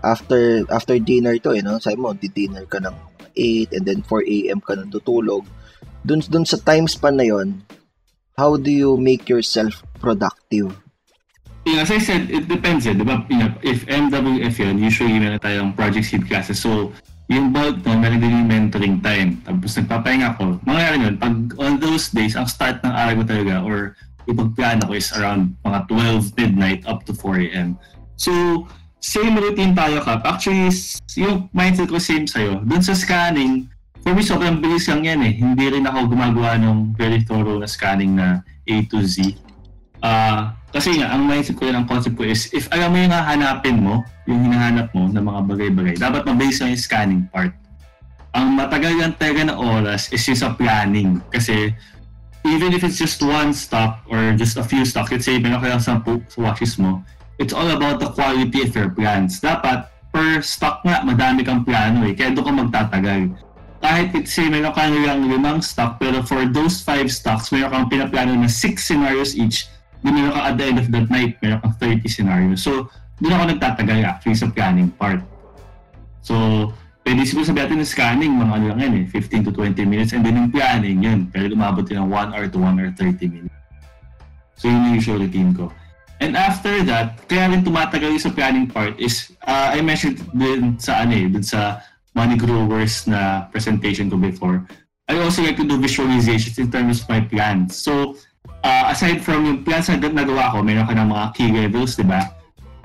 after after dinner to, eh, no? Sabi mo, di-dinner ka ng 8 and then 4 a.m. ka nang tutulog. Dun, dun sa time span na yon, how do you make yourself productive? Yeah, as I said, it depends eh, di ba? If MWF yun, usually meron tayong project seed classes. So, yung bulk no, meron din yung mentoring time. Tapos nagpapahinga ko. Mangyayari yun, pag on those days, ang start ng araw ko talaga or yung pagplano ko is around mga 12 midnight up to 4 a.m. So, same routine tayo, Kap. Actually, yung mindset ko same sa'yo. Doon sa scanning, for me, sobrang bilis lang yan eh. Hindi rin ako gumagawa ng very thorough na scanning na A to Z. Uh, kasi nga, ang mindset ko yun, ang concept ko is, if alam mo yung hahanapin mo, yung hinahanap mo ng mga bagay-bagay, dapat mabase lang yung scanning part. Ang matagal lang talaga na oras is yung sa planning. Kasi, even if it's just one stock or just a few stocks, let's say, meron ka lang sa watches mo, it's all about the quality of your plans. Dapat, per stock nga, madami kang plano eh. Kaya doon ka magtatagal. Kahit it's say, meron kang lang limang stock, pero for those five stocks, meron kang pinaplano na six scenarios each, meron ka at the end of that night, meron kang 30 scenarios. So, doon ako nagtatagal actually sa planning part. So, pwede siguro sabi natin ng scanning, mga ano lang yan eh, 15 to 20 minutes. And then yung planning, yun, pwede lumabot din ng 1 hour to 1 hour 30 minutes. So, yun yung usual routine ko. And after that, kaya rin tumatagal yung sa planning part is, uh, I mentioned din sa ano eh, dun sa Money Growers na presentation ko before. I also like to do visualizations in terms of my plans. So, uh, aside from yung plans na nagawa ko, meron ka ng mga key levels, di ba?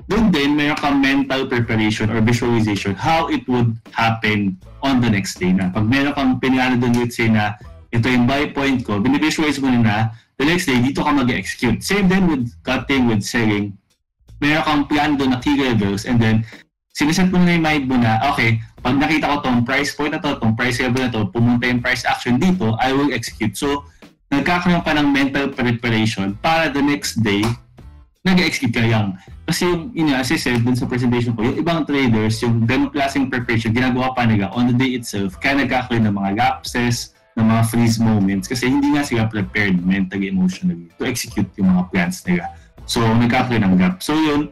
Doon din, meron ka mental preparation or visualization how it would happen on the next day na. Pag meron kang pinilano doon, let's say na ito yung buy point ko, binivisualize mo na the next day, dito ka mag-execute. Same then with cutting, with selling. Meron kang plan doon na key levels and then siniset mo na yung mind mo na, okay, pag nakita ko tong price point na to, tong price level na to, pumunta yung price action dito, I will execute. So, nagkakaroon ka ng mental preparation para the next day, nag-execute ka lang. Kasi yung, yun as dun sa presentation ko, yung ibang traders, yung ganong klaseng preparation, ginagawa pa nila on the day itself, kaya nagkakaroon ng mga lapses, ng mga freeze moments, kasi hindi nga sila prepared mentally, emotionally to execute yung mga plans nila. So, nagkakaroon ng gap. So, yun,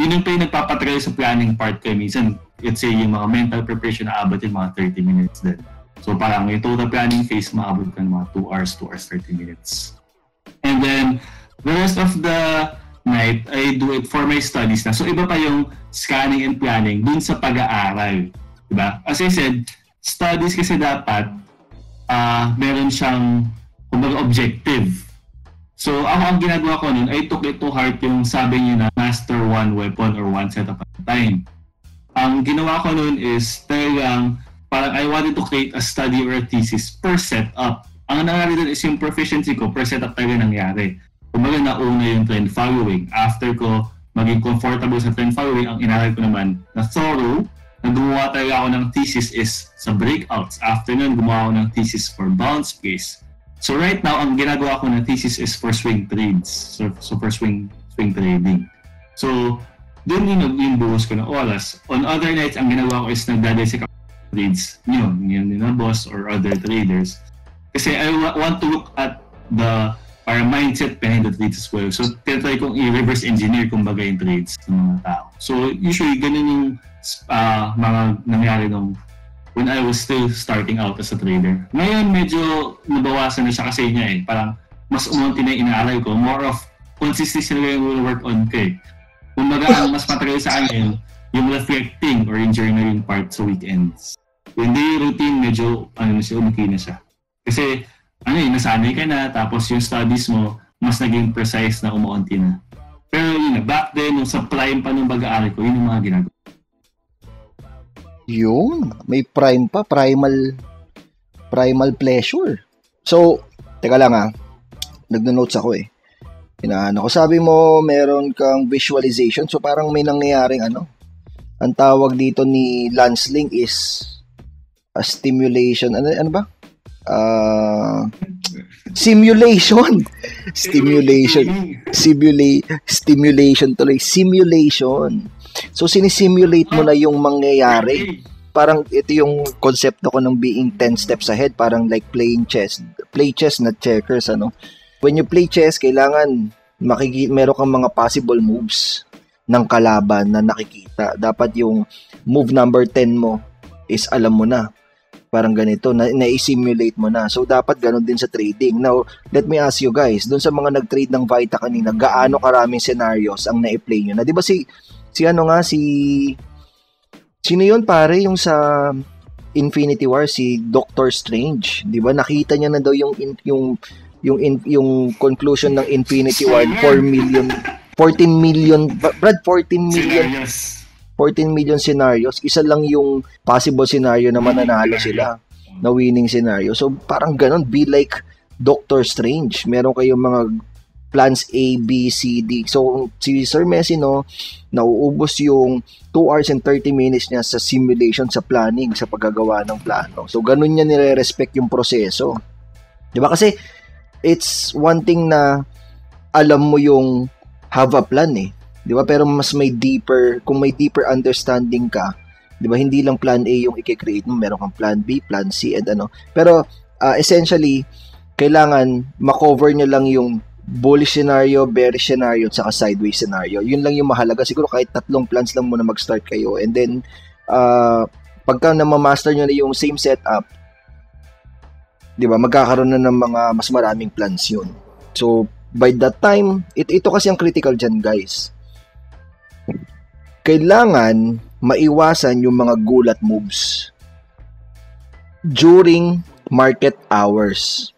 yun yung pa yung nagpapatrail sa planning part ko. Minsan, let's say, yung mga mental preparation na abot yung mga 30 minutes din. So parang yung total planning phase, maabot ka ng mga 2 hours, 2 hours, 30 minutes. And then, the rest of the night, I do it for my studies na. So iba pa yung scanning and planning dun sa pag-aaral. Diba? As I said, studies kasi dapat uh, meron siyang kumbaga objective So, ako ang ginagawa ko nun, I took it to heart yung sabi niyo na master one weapon or one setup at a time. Ang ginawa ko nun is talagang parang I wanted to create a study or a thesis per setup. Ang nangyari dun is yung proficiency ko per setup talaga nangyari. Kumbaga nauna yung trend following. After ko maging comfortable sa trend following, ang inaral ko naman na thorough, na gumawa talaga ako ng thesis is sa breakouts. After nun, gumawa ako ng thesis for bounce case So right now, ang ginagawa ko na thesis is for swing trades. So, so for swing swing trading. So, doon yung, yung buhos ko ng oras. On other nights, ang ginagawa ko is nagdadesik ako trades nyo, yun na boss or other traders. Kasi I want to look at the para mindset behind the trades as well. So, tinatry kong i-reverse engineer kumbaga yung trades ng mga tao. So, usually, ganun yung uh, mga nangyari nung when I was still starting out as a trader. Ngayon, medyo nabawasan na siya kasi niya eh. Parang mas umunti na inaaral ko. More of consistency na yung work on ko eh. Kumbaga, mas matagal sa akin, yung reflecting or yung journaling part sa weekends. Yung day routine, medyo, ano na siya, umiki na siya. Kasi, ano eh, nasanay ka na, tapos yung studies mo, mas naging precise na umuunti na. Pero yun na, back then, yung sa prime pa nung pag-aaral ko, yun yung mga ginagawa. Yun, may prime pa, primal primal pleasure. So, teka lang ah. Nagno-notes ako eh. Inaano ko, sabi mo meron kang visualization. So, parang may nangyayaring ano. Ang tawag dito ni Lance Link is a stimulation. Ano, ano ba? Uh, simulation. stimulation. Simulate, stimulation tuloy. Simulation. So, sinisimulate mo na yung mangyayari. Parang ito yung konsepto ko ng being 10 steps ahead. Parang like playing chess. Play chess, not checkers, ano. When you play chess, kailangan makiki meron kang mga possible moves ng kalaban na nakikita. Dapat yung move number 10 mo is alam mo na. Parang ganito, na, na-simulate mo na. So, dapat ganun din sa trading. Now, let me ask you guys, dun sa mga nag-trade ng Vita kanina, gaano karaming scenarios ang na-play nyo na? Di ba si Si ano nga, si... Sino yun pare, yung sa Infinity War, si Doctor Strange. Di ba Nakita niya na daw yung, yung, yung, yung, yung conclusion ng Infinity War, 4 million... 14 million, Brad, 14 million... 14 million scenarios, isa lang yung possible scenario na mananalo sila na winning scenario. So parang ganun, be like Doctor Strange. Meron kayong mga plans A, B, C, D. So, si Sir Messi, no, nauubos yung 2 hours and 30 minutes niya sa simulation, sa planning, sa paggagawa ng plano. So, ganun niya nire-respect yung proseso. Di ba? Kasi, it's one thing na alam mo yung have a plan eh. Di ba? Pero mas may deeper, kung may deeper understanding ka, di ba? Hindi lang plan A yung i-create mo. Meron kang plan B, plan C, and ano. Pero, uh, essentially, kailangan makover niya lang yung bullish scenario, bearish scenario, at saka sideways scenario. Yun lang yung mahalaga. Siguro kahit tatlong plans lang muna mag-start kayo. And then, uh, pagka na-master nyo na yung same setup, di ba, magkakaroon na ng mga mas maraming plans yun. So, by that time, it, ito kasi ang critical dyan, guys. Kailangan maiwasan yung mga gulat moves during market hours.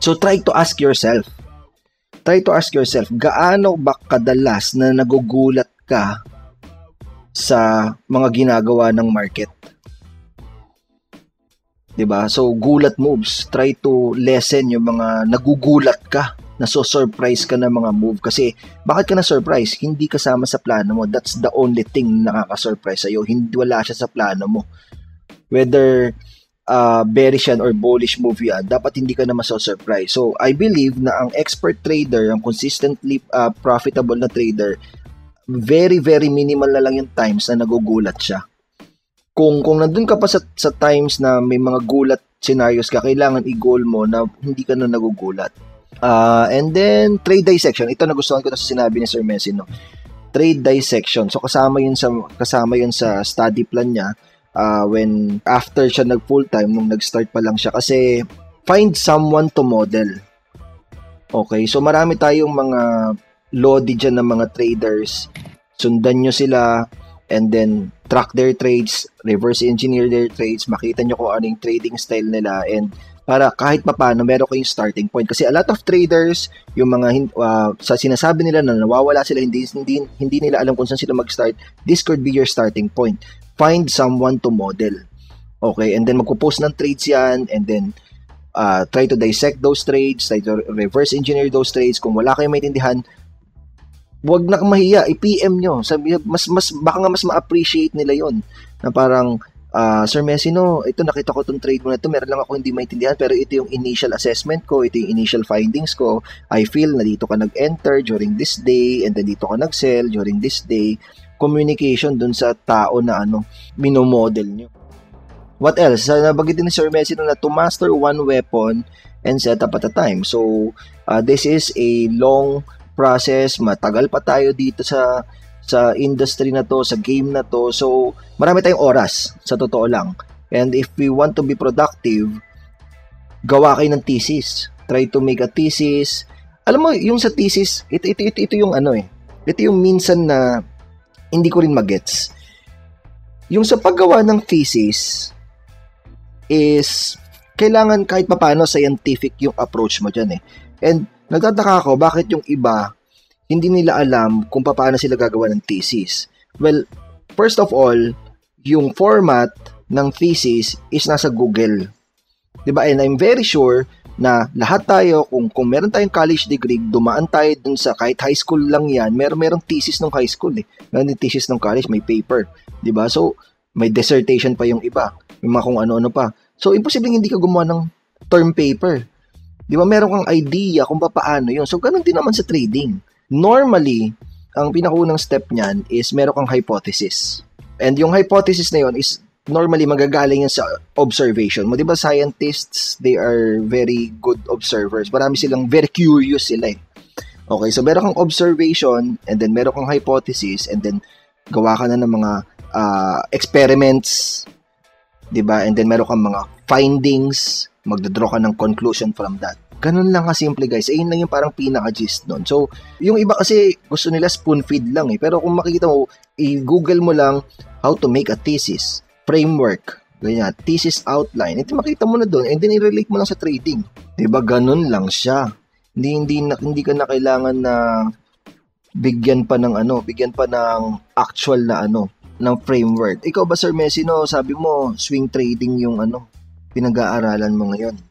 So, try to ask yourself, try to ask yourself, gaano ba kadalas na nagugulat ka sa mga ginagawa ng market? 'Di ba? So gulat moves, try to lessen yung mga nagugulat ka, na so surprise ka ng mga move kasi bakit ka na surprise? Hindi kasama sa plano mo. That's the only thing na nakaka-surprise sa'yo. Hindi wala siya sa plano mo. Whether uh, bearish yan or bullish move yan, dapat hindi ka na maso-surprise. So, I believe na ang expert trader, ang consistently uh, profitable na trader, very, very minimal na lang yung times na nagugulat siya. Kung, kung nandun ka pa sa, sa times na may mga gulat scenarios ka, kailangan i-goal mo na hindi ka na nagugulat. Uh, and then, trade dissection. Ito nagustuhan ko na sa sinabi ni Sir Messi, no? trade dissection. So kasama yun sa kasama yun sa study plan niya uh, when after siya nag full time nung nag-start pa lang siya kasi find someone to model. Okay, so marami tayong mga lodi dyan ng mga traders. Sundan nyo sila and then track their trades, reverse engineer their trades, makita nyo kung anong trading style nila and para kahit pa paano meron kayong starting point. Kasi a lot of traders yung mga uh, sa sinasabi nila na nawawala sila hindi hindi hindi nila alam kung saan sila mag-start this could be your starting point. Find someone to model. Okay and then magpo-post ng trades yan and then uh, try to dissect those trades try to reverse engineer those trades. Kung wala kayong maintindihan wag na mahiya i-PM nyo. Sabi mas mas baka nga mas ma-appreciate nila yon na parang uh, Sir Messi, no, ito nakita ko tong trade mo na ito, meron lang ako hindi maintindihan, pero ito yung initial assessment ko, ito yung initial findings ko. I feel na dito ka nag-enter during this day, and then dito ka nag-sell during this day. Communication dun sa tao na ano, minomodel nyo. What else? Uh, nabagitin ni Sir Messi na to master one weapon and set up at a time. So, uh, this is a long process. Matagal pa tayo dito sa sa industry na to, sa game na to. So, marami tayong oras, sa totoo lang. And if we want to be productive, gawa kayo ng thesis. Try to make a thesis. Alam mo, yung sa thesis, ito, ito, ito, ito yung ano eh. Ito yung minsan na hindi ko rin magets. Yung sa paggawa ng thesis is kailangan kahit papaano scientific yung approach mo dyan eh. And nagtataka ako bakit yung iba hindi nila alam kung paano sila gagawa ng thesis. Well, first of all, yung format ng thesis is nasa Google. 'Di ba? And I'm very sure na lahat tayo kung kung meron tayong college degree, dumaan tayo dun sa kahit high school lang 'yan, meron merong thesis ng high school eh. Meron din thesis ng college, may paper, 'di ba? So, may dissertation pa yung iba, may mga kung ano-ano pa. So, imposibleng hindi ka gumawa ng term paper. 'Di ba? Meron kang idea kung paano 'yun. So, ganun din naman sa trading. Normally, ang pinakunang step niyan is meron kang hypothesis. And yung hypothesis na yun is normally magagaling yan sa observation mo. Di ba scientists, they are very good observers. Marami silang very curious sila eh. Okay, so meron kang observation and then meron kang hypothesis and then gawa ka na ng mga uh, experiments, 'di ba? And then meron kang mga findings, magdo-draw ka ng conclusion from that. Ganun lang kasimple guys. Ayun lang yung parang pinaka-gist nun. So, yung iba kasi gusto nila spoon feed lang eh. Pero kung makikita mo, i-google mo lang how to make a thesis, framework, ganyan, thesis outline. Ito makita mo na doon and then i-relate mo lang sa trading. 'Di ba? Ganun lang siya. Hindi hindi na, hindi ka na kailangan na bigyan pa ng ano, bigyan pa ng actual na ano, ng framework. Ikaw ba Sir Messi no, sabi mo swing trading yung ano, pinag-aaralan mo ngayon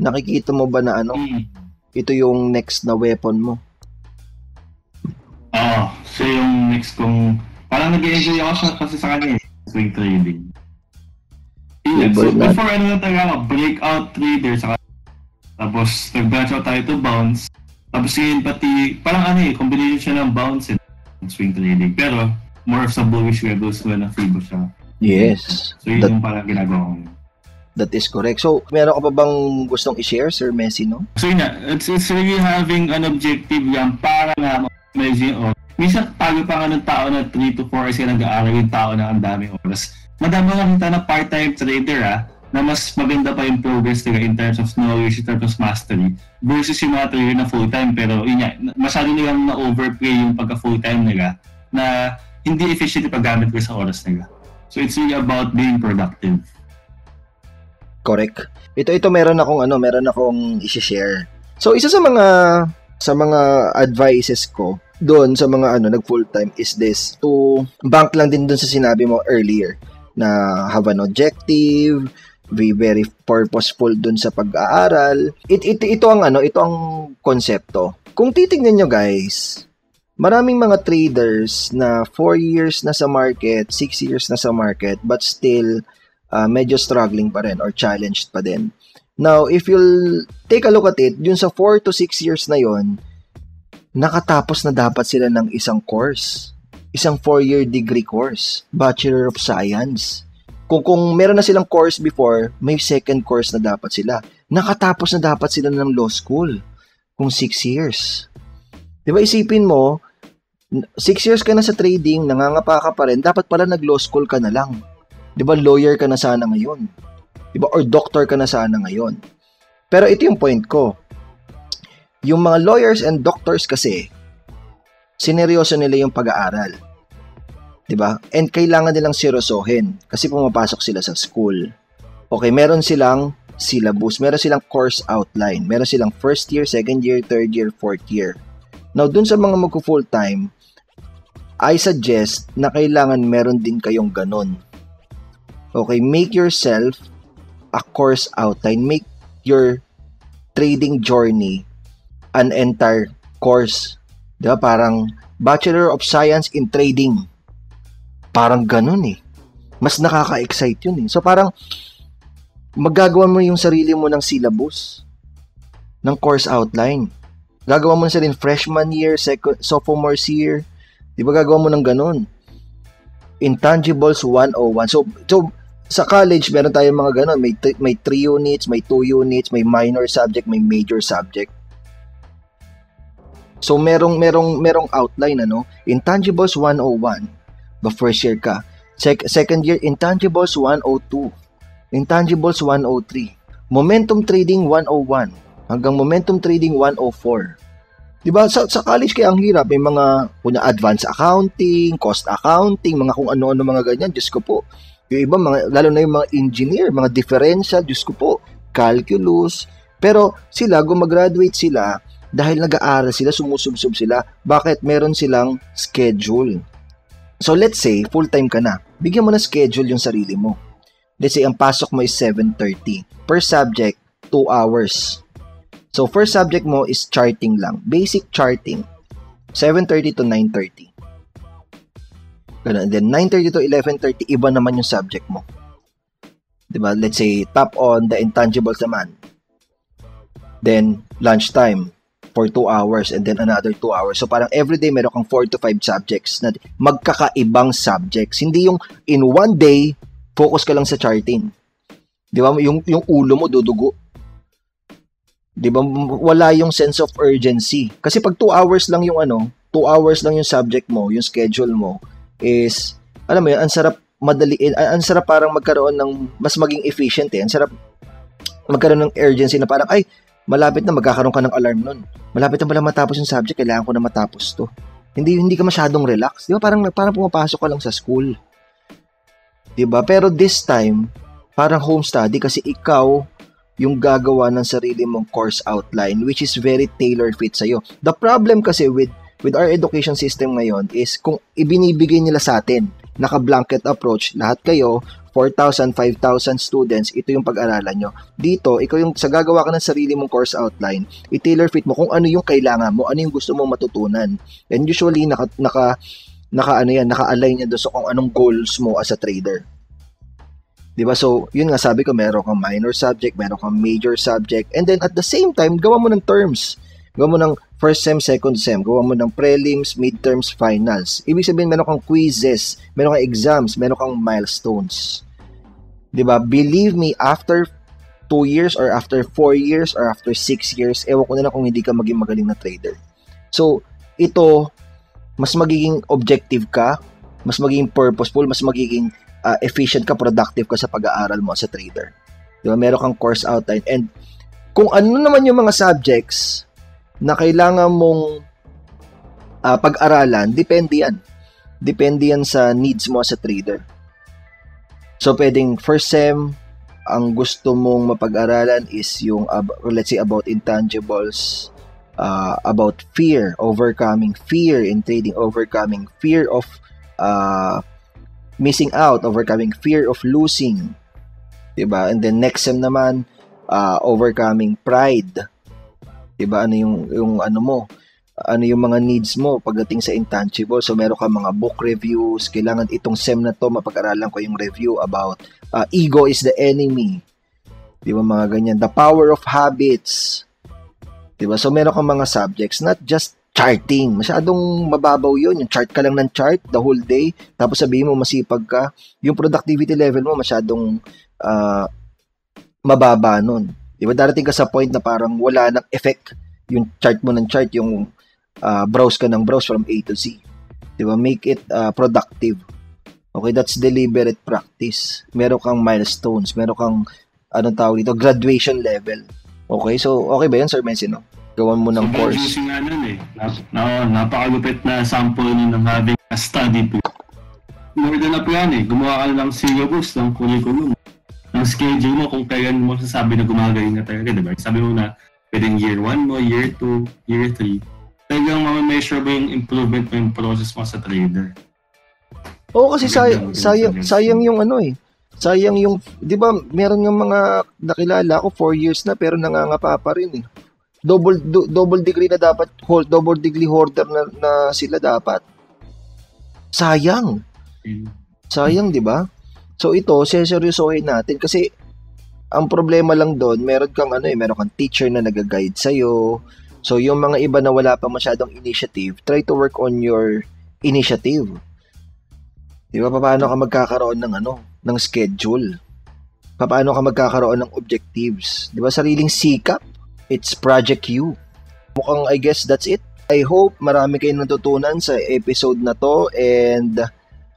nakikita mo ba na ano, mm. ito yung next na weapon mo? Oo, oh, so yung next kong, parang nag-enjoy ako siya kasi sa kanya eh, swing trading. Yeah, so before ano na talaga breakout trader sa tapos nag-branch out tayo to bounce. Tapos yun pati, parang ano eh, combination siya ng bounce and swing trading. Pero more of sa bullish levels na na-favor siya. Yes. So yun that, yung parang ginagawa ko. That is correct. So, meron ka pa bang gustong i-share, Sir Messi, no? So, yun it's, it's really having an objective yan para nga medyo, oh, minsan tayo pa nga ng tao na 3 to 4 hours ka nag-aaral yung tao na ang daming oras. Madami nga kita na part-time trader, ah, na mas maganda pa yung progress nila in terms of knowledge, in terms of mastery, versus yung mga trader na full-time. Pero yun nga, masyado nilang na-overplay yung pagka full-time nila na hindi efficient yung paggamit ko sa oras nila. So it's really about being productive. Correct. Ito ito meron akong ano, meron akong i-share. So isa sa mga sa mga advices ko doon sa mga ano nag full time is this to bank lang din doon sa sinabi mo earlier na have an objective be very purposeful doon sa pag-aaral it, it, ito ang ano ito ang konsepto kung titingnan nyo guys maraming mga traders na 4 years na sa market 6 years na sa market but still uh, medyo struggling pa rin or challenged pa din. Now, if you'll take a look at it, yun sa 4 to 6 years na yon nakatapos na dapat sila ng isang course. Isang 4-year degree course. Bachelor of Science. Kung, kung meron na silang course before, may second course na dapat sila. Nakatapos na dapat sila ng law school. Kung 6 years. Di ba isipin mo, Six years ka na sa trading, nangangapa ka pa rin, dapat pala nag-law school ka na lang. Di ba, lawyer ka na sana ngayon. Di ba, or doctor ka na sana ngayon. Pero ito yung point ko. Yung mga lawyers and doctors kasi, sineryoso nila yung pag-aaral. 'Di ba? And kailangan nilang seryosohin kasi pumapasok sila sa school. Okay, meron silang syllabus, meron silang course outline, meron silang first year, second year, third year, fourth year. Now, dun sa mga magko full time, I suggest na kailangan meron din kayong ganon. Okay, make yourself a course outline. Make your trading journey an entire course. Diba? Parang Bachelor of Science in Trading. Parang ganun eh. Mas nakaka-excite yun eh. So parang magagawa mo yung sarili mo ng syllabus, ng course outline. Gagawa mo na sa rin freshman year, second, sophomore year, Di ba gagawa mo ng ganun? Intangibles 101. So, so sa college, meron tayong mga ganun. May, may 3 units, may 2 units, may minor subject, may major subject. So, merong, merong, merong outline, ano? Intangibles 101. The first year ka. Sec- second year, Intangibles 102. Intangibles 103. Momentum Trading 101. Hanggang Momentum Trading 104. 'Di ba? Sa, sa college kaya ang hirap, may mga kunya advanced accounting, cost accounting, mga kung ano-ano mga ganyan, Diyos ko po. Yung iba mga lalo na yung mga engineer, mga differential, Diyos ko po, calculus. Pero sila gumagraduate sila dahil nag-aaral sila, sumusubsob sila. Bakit? Meron silang schedule. So let's say full-time ka na. Bigyan mo na schedule yung sarili mo. Let's say ang pasok mo is 7:30. Per subject, 2 hours. So, first subject mo is charting lang. Basic charting. 7.30 to 9.30. Ganun. And then, 9.30 to 11.30, iba naman yung subject mo. Diba? Let's say, top on the intangibles naman. Then, lunchtime for 2 hours and then another 2 hours. So, parang everyday meron kang 4 to 5 subjects na magkakaibang subjects. Hindi yung in one day, focus ka lang sa charting. Di ba? Yung, yung ulo mo dudugo 'Di ba? Wala yung sense of urgency. Kasi pag 2 hours lang yung ano, 2 hours lang yung subject mo, yung schedule mo is alam mo yun, ang sarap madaliin, ang sarap parang magkaroon ng mas maging efficient eh. Ang sarap magkaroon ng urgency na parang ay malapit na magkakaroon ka ng alarm nun. Malapit na pala matapos yung subject, kailangan ko na matapos to. Hindi hindi ka masyadong relax. 'Di ba? Parang parang pumapasok ka lang sa school. 'Di ba? Pero this time, parang home study kasi ikaw yung gagawa ng sarili mong course outline which is very tailor fit sa'yo. The problem kasi with with our education system ngayon is kung ibinibigay nila sa atin, naka-blanket approach, lahat kayo, 4,000, 5,000 students, ito yung pag-aralan nyo. Dito, ikaw yung sa gagawa ka ng sarili mong course outline, i-tailor fit mo kung ano yung kailangan mo, ano yung gusto mong matutunan. And usually, naka, naka, naka ano yan, naka-align yan doon sa kung anong goals mo as a trader. 'Di ba? So, yun nga sabi ko, meron kang minor subject, meron kang major subject, and then at the same time, gawa mo ng terms. Gawa mo ng first sem, second sem, gawa mo ng prelims, midterms, finals. Ibig sabihin, meron kang quizzes, meron kang exams, meron kang milestones. ba? Believe me, after 2 years or after 4 years or after 6 years, ewan ko na lang kung hindi ka maging magaling na trader. So, ito, mas magiging objective ka, mas magiging purposeful, mas magiging uh, efficient ka, productive ka sa pag-aaral mo sa trader. Di ba? Meron kang course outline. And kung ano naman yung mga subjects na kailangan mong uh, pag-aralan, depende yan. Depende yan sa needs mo as a trader. So, pwedeng first sem, ang gusto mong mapag-aralan is yung, uh, let's say, about intangibles, uh, about fear, overcoming fear in trading, overcoming fear of uh, missing out, overcoming fear of losing. 'Di ba? And then next sem naman, uh, overcoming pride. 'Di ba? Ano yung yung ano mo? Ano yung mga needs mo pagdating sa intangible? So meron ka mga book reviews, kailangan itong sem na to mapag-aralan ko yung review about uh, ego is the enemy. 'Di ba mga ganyan? The power of habits. 'Di ba? So meron kang mga subjects not just charting. Masyadong mababaw yun. Yung chart ka lang ng chart the whole day, tapos sabihin mo masipag ka. Yung productivity level mo masyadong uh, mababa nun. Di ba darating ka sa point na parang wala nang effect yung chart mo ng chart, yung uh, browse ka ng browse from A to Z. 'Di ba? Make it uh, productive. Okay, that's deliberate practice. Meron kang milestones, meron kang anong tawag dito, graduation level. Okay, so okay ba 'yan, Sir Messi, no? Gawan mo ng So, course. using nga nun eh. Na, napakalupit na sample nun ng having a study plan. More than a plan eh. Gumawa ka ng syllabus, ng curriculum, ng schedule mo kung kailan mo sasabi na gumagaling na talaga, di ba? Sabi mo na pwedeng year 1 mo, year 2, year 3. Talagang ma-measure mo yung improvement mo yung process mo sa trader. Oo, kasi say, sayang, sayang yung ano eh. Sayang yung, di ba, meron yung mga nakilala ko, 4 years na, pero nangangapa pa rin eh. Double, do- double degree na dapat, hold, double degree holder na, na sila dapat. Sayang. Sayang, di ba? So ito, seseryosohin natin kasi ang problema lang doon, meron kang ano eh, meron kang teacher na nag-guide sa'yo. So yung mga iba na wala pa masyadong initiative, try to work on your initiative. Di ba? Paano ka magkakaroon ng ano, ng schedule? Paano ka magkakaroon ng objectives? Di ba? Sariling sikap. It's Project U. Mukhang I guess that's it. I hope marami kayong natutunan sa episode na to and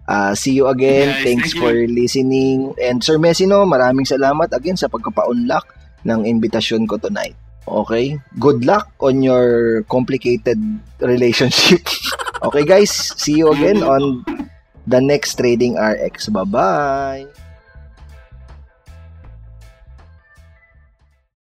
uh, see you again. Guys, Thanks thank you. for listening. And Sir Messino, maraming salamat again sa pagkapa-unlock ng invitation ko tonight. Okay? Good luck on your complicated relationship. okay guys, see you again on the next Trading RX. Bye-bye!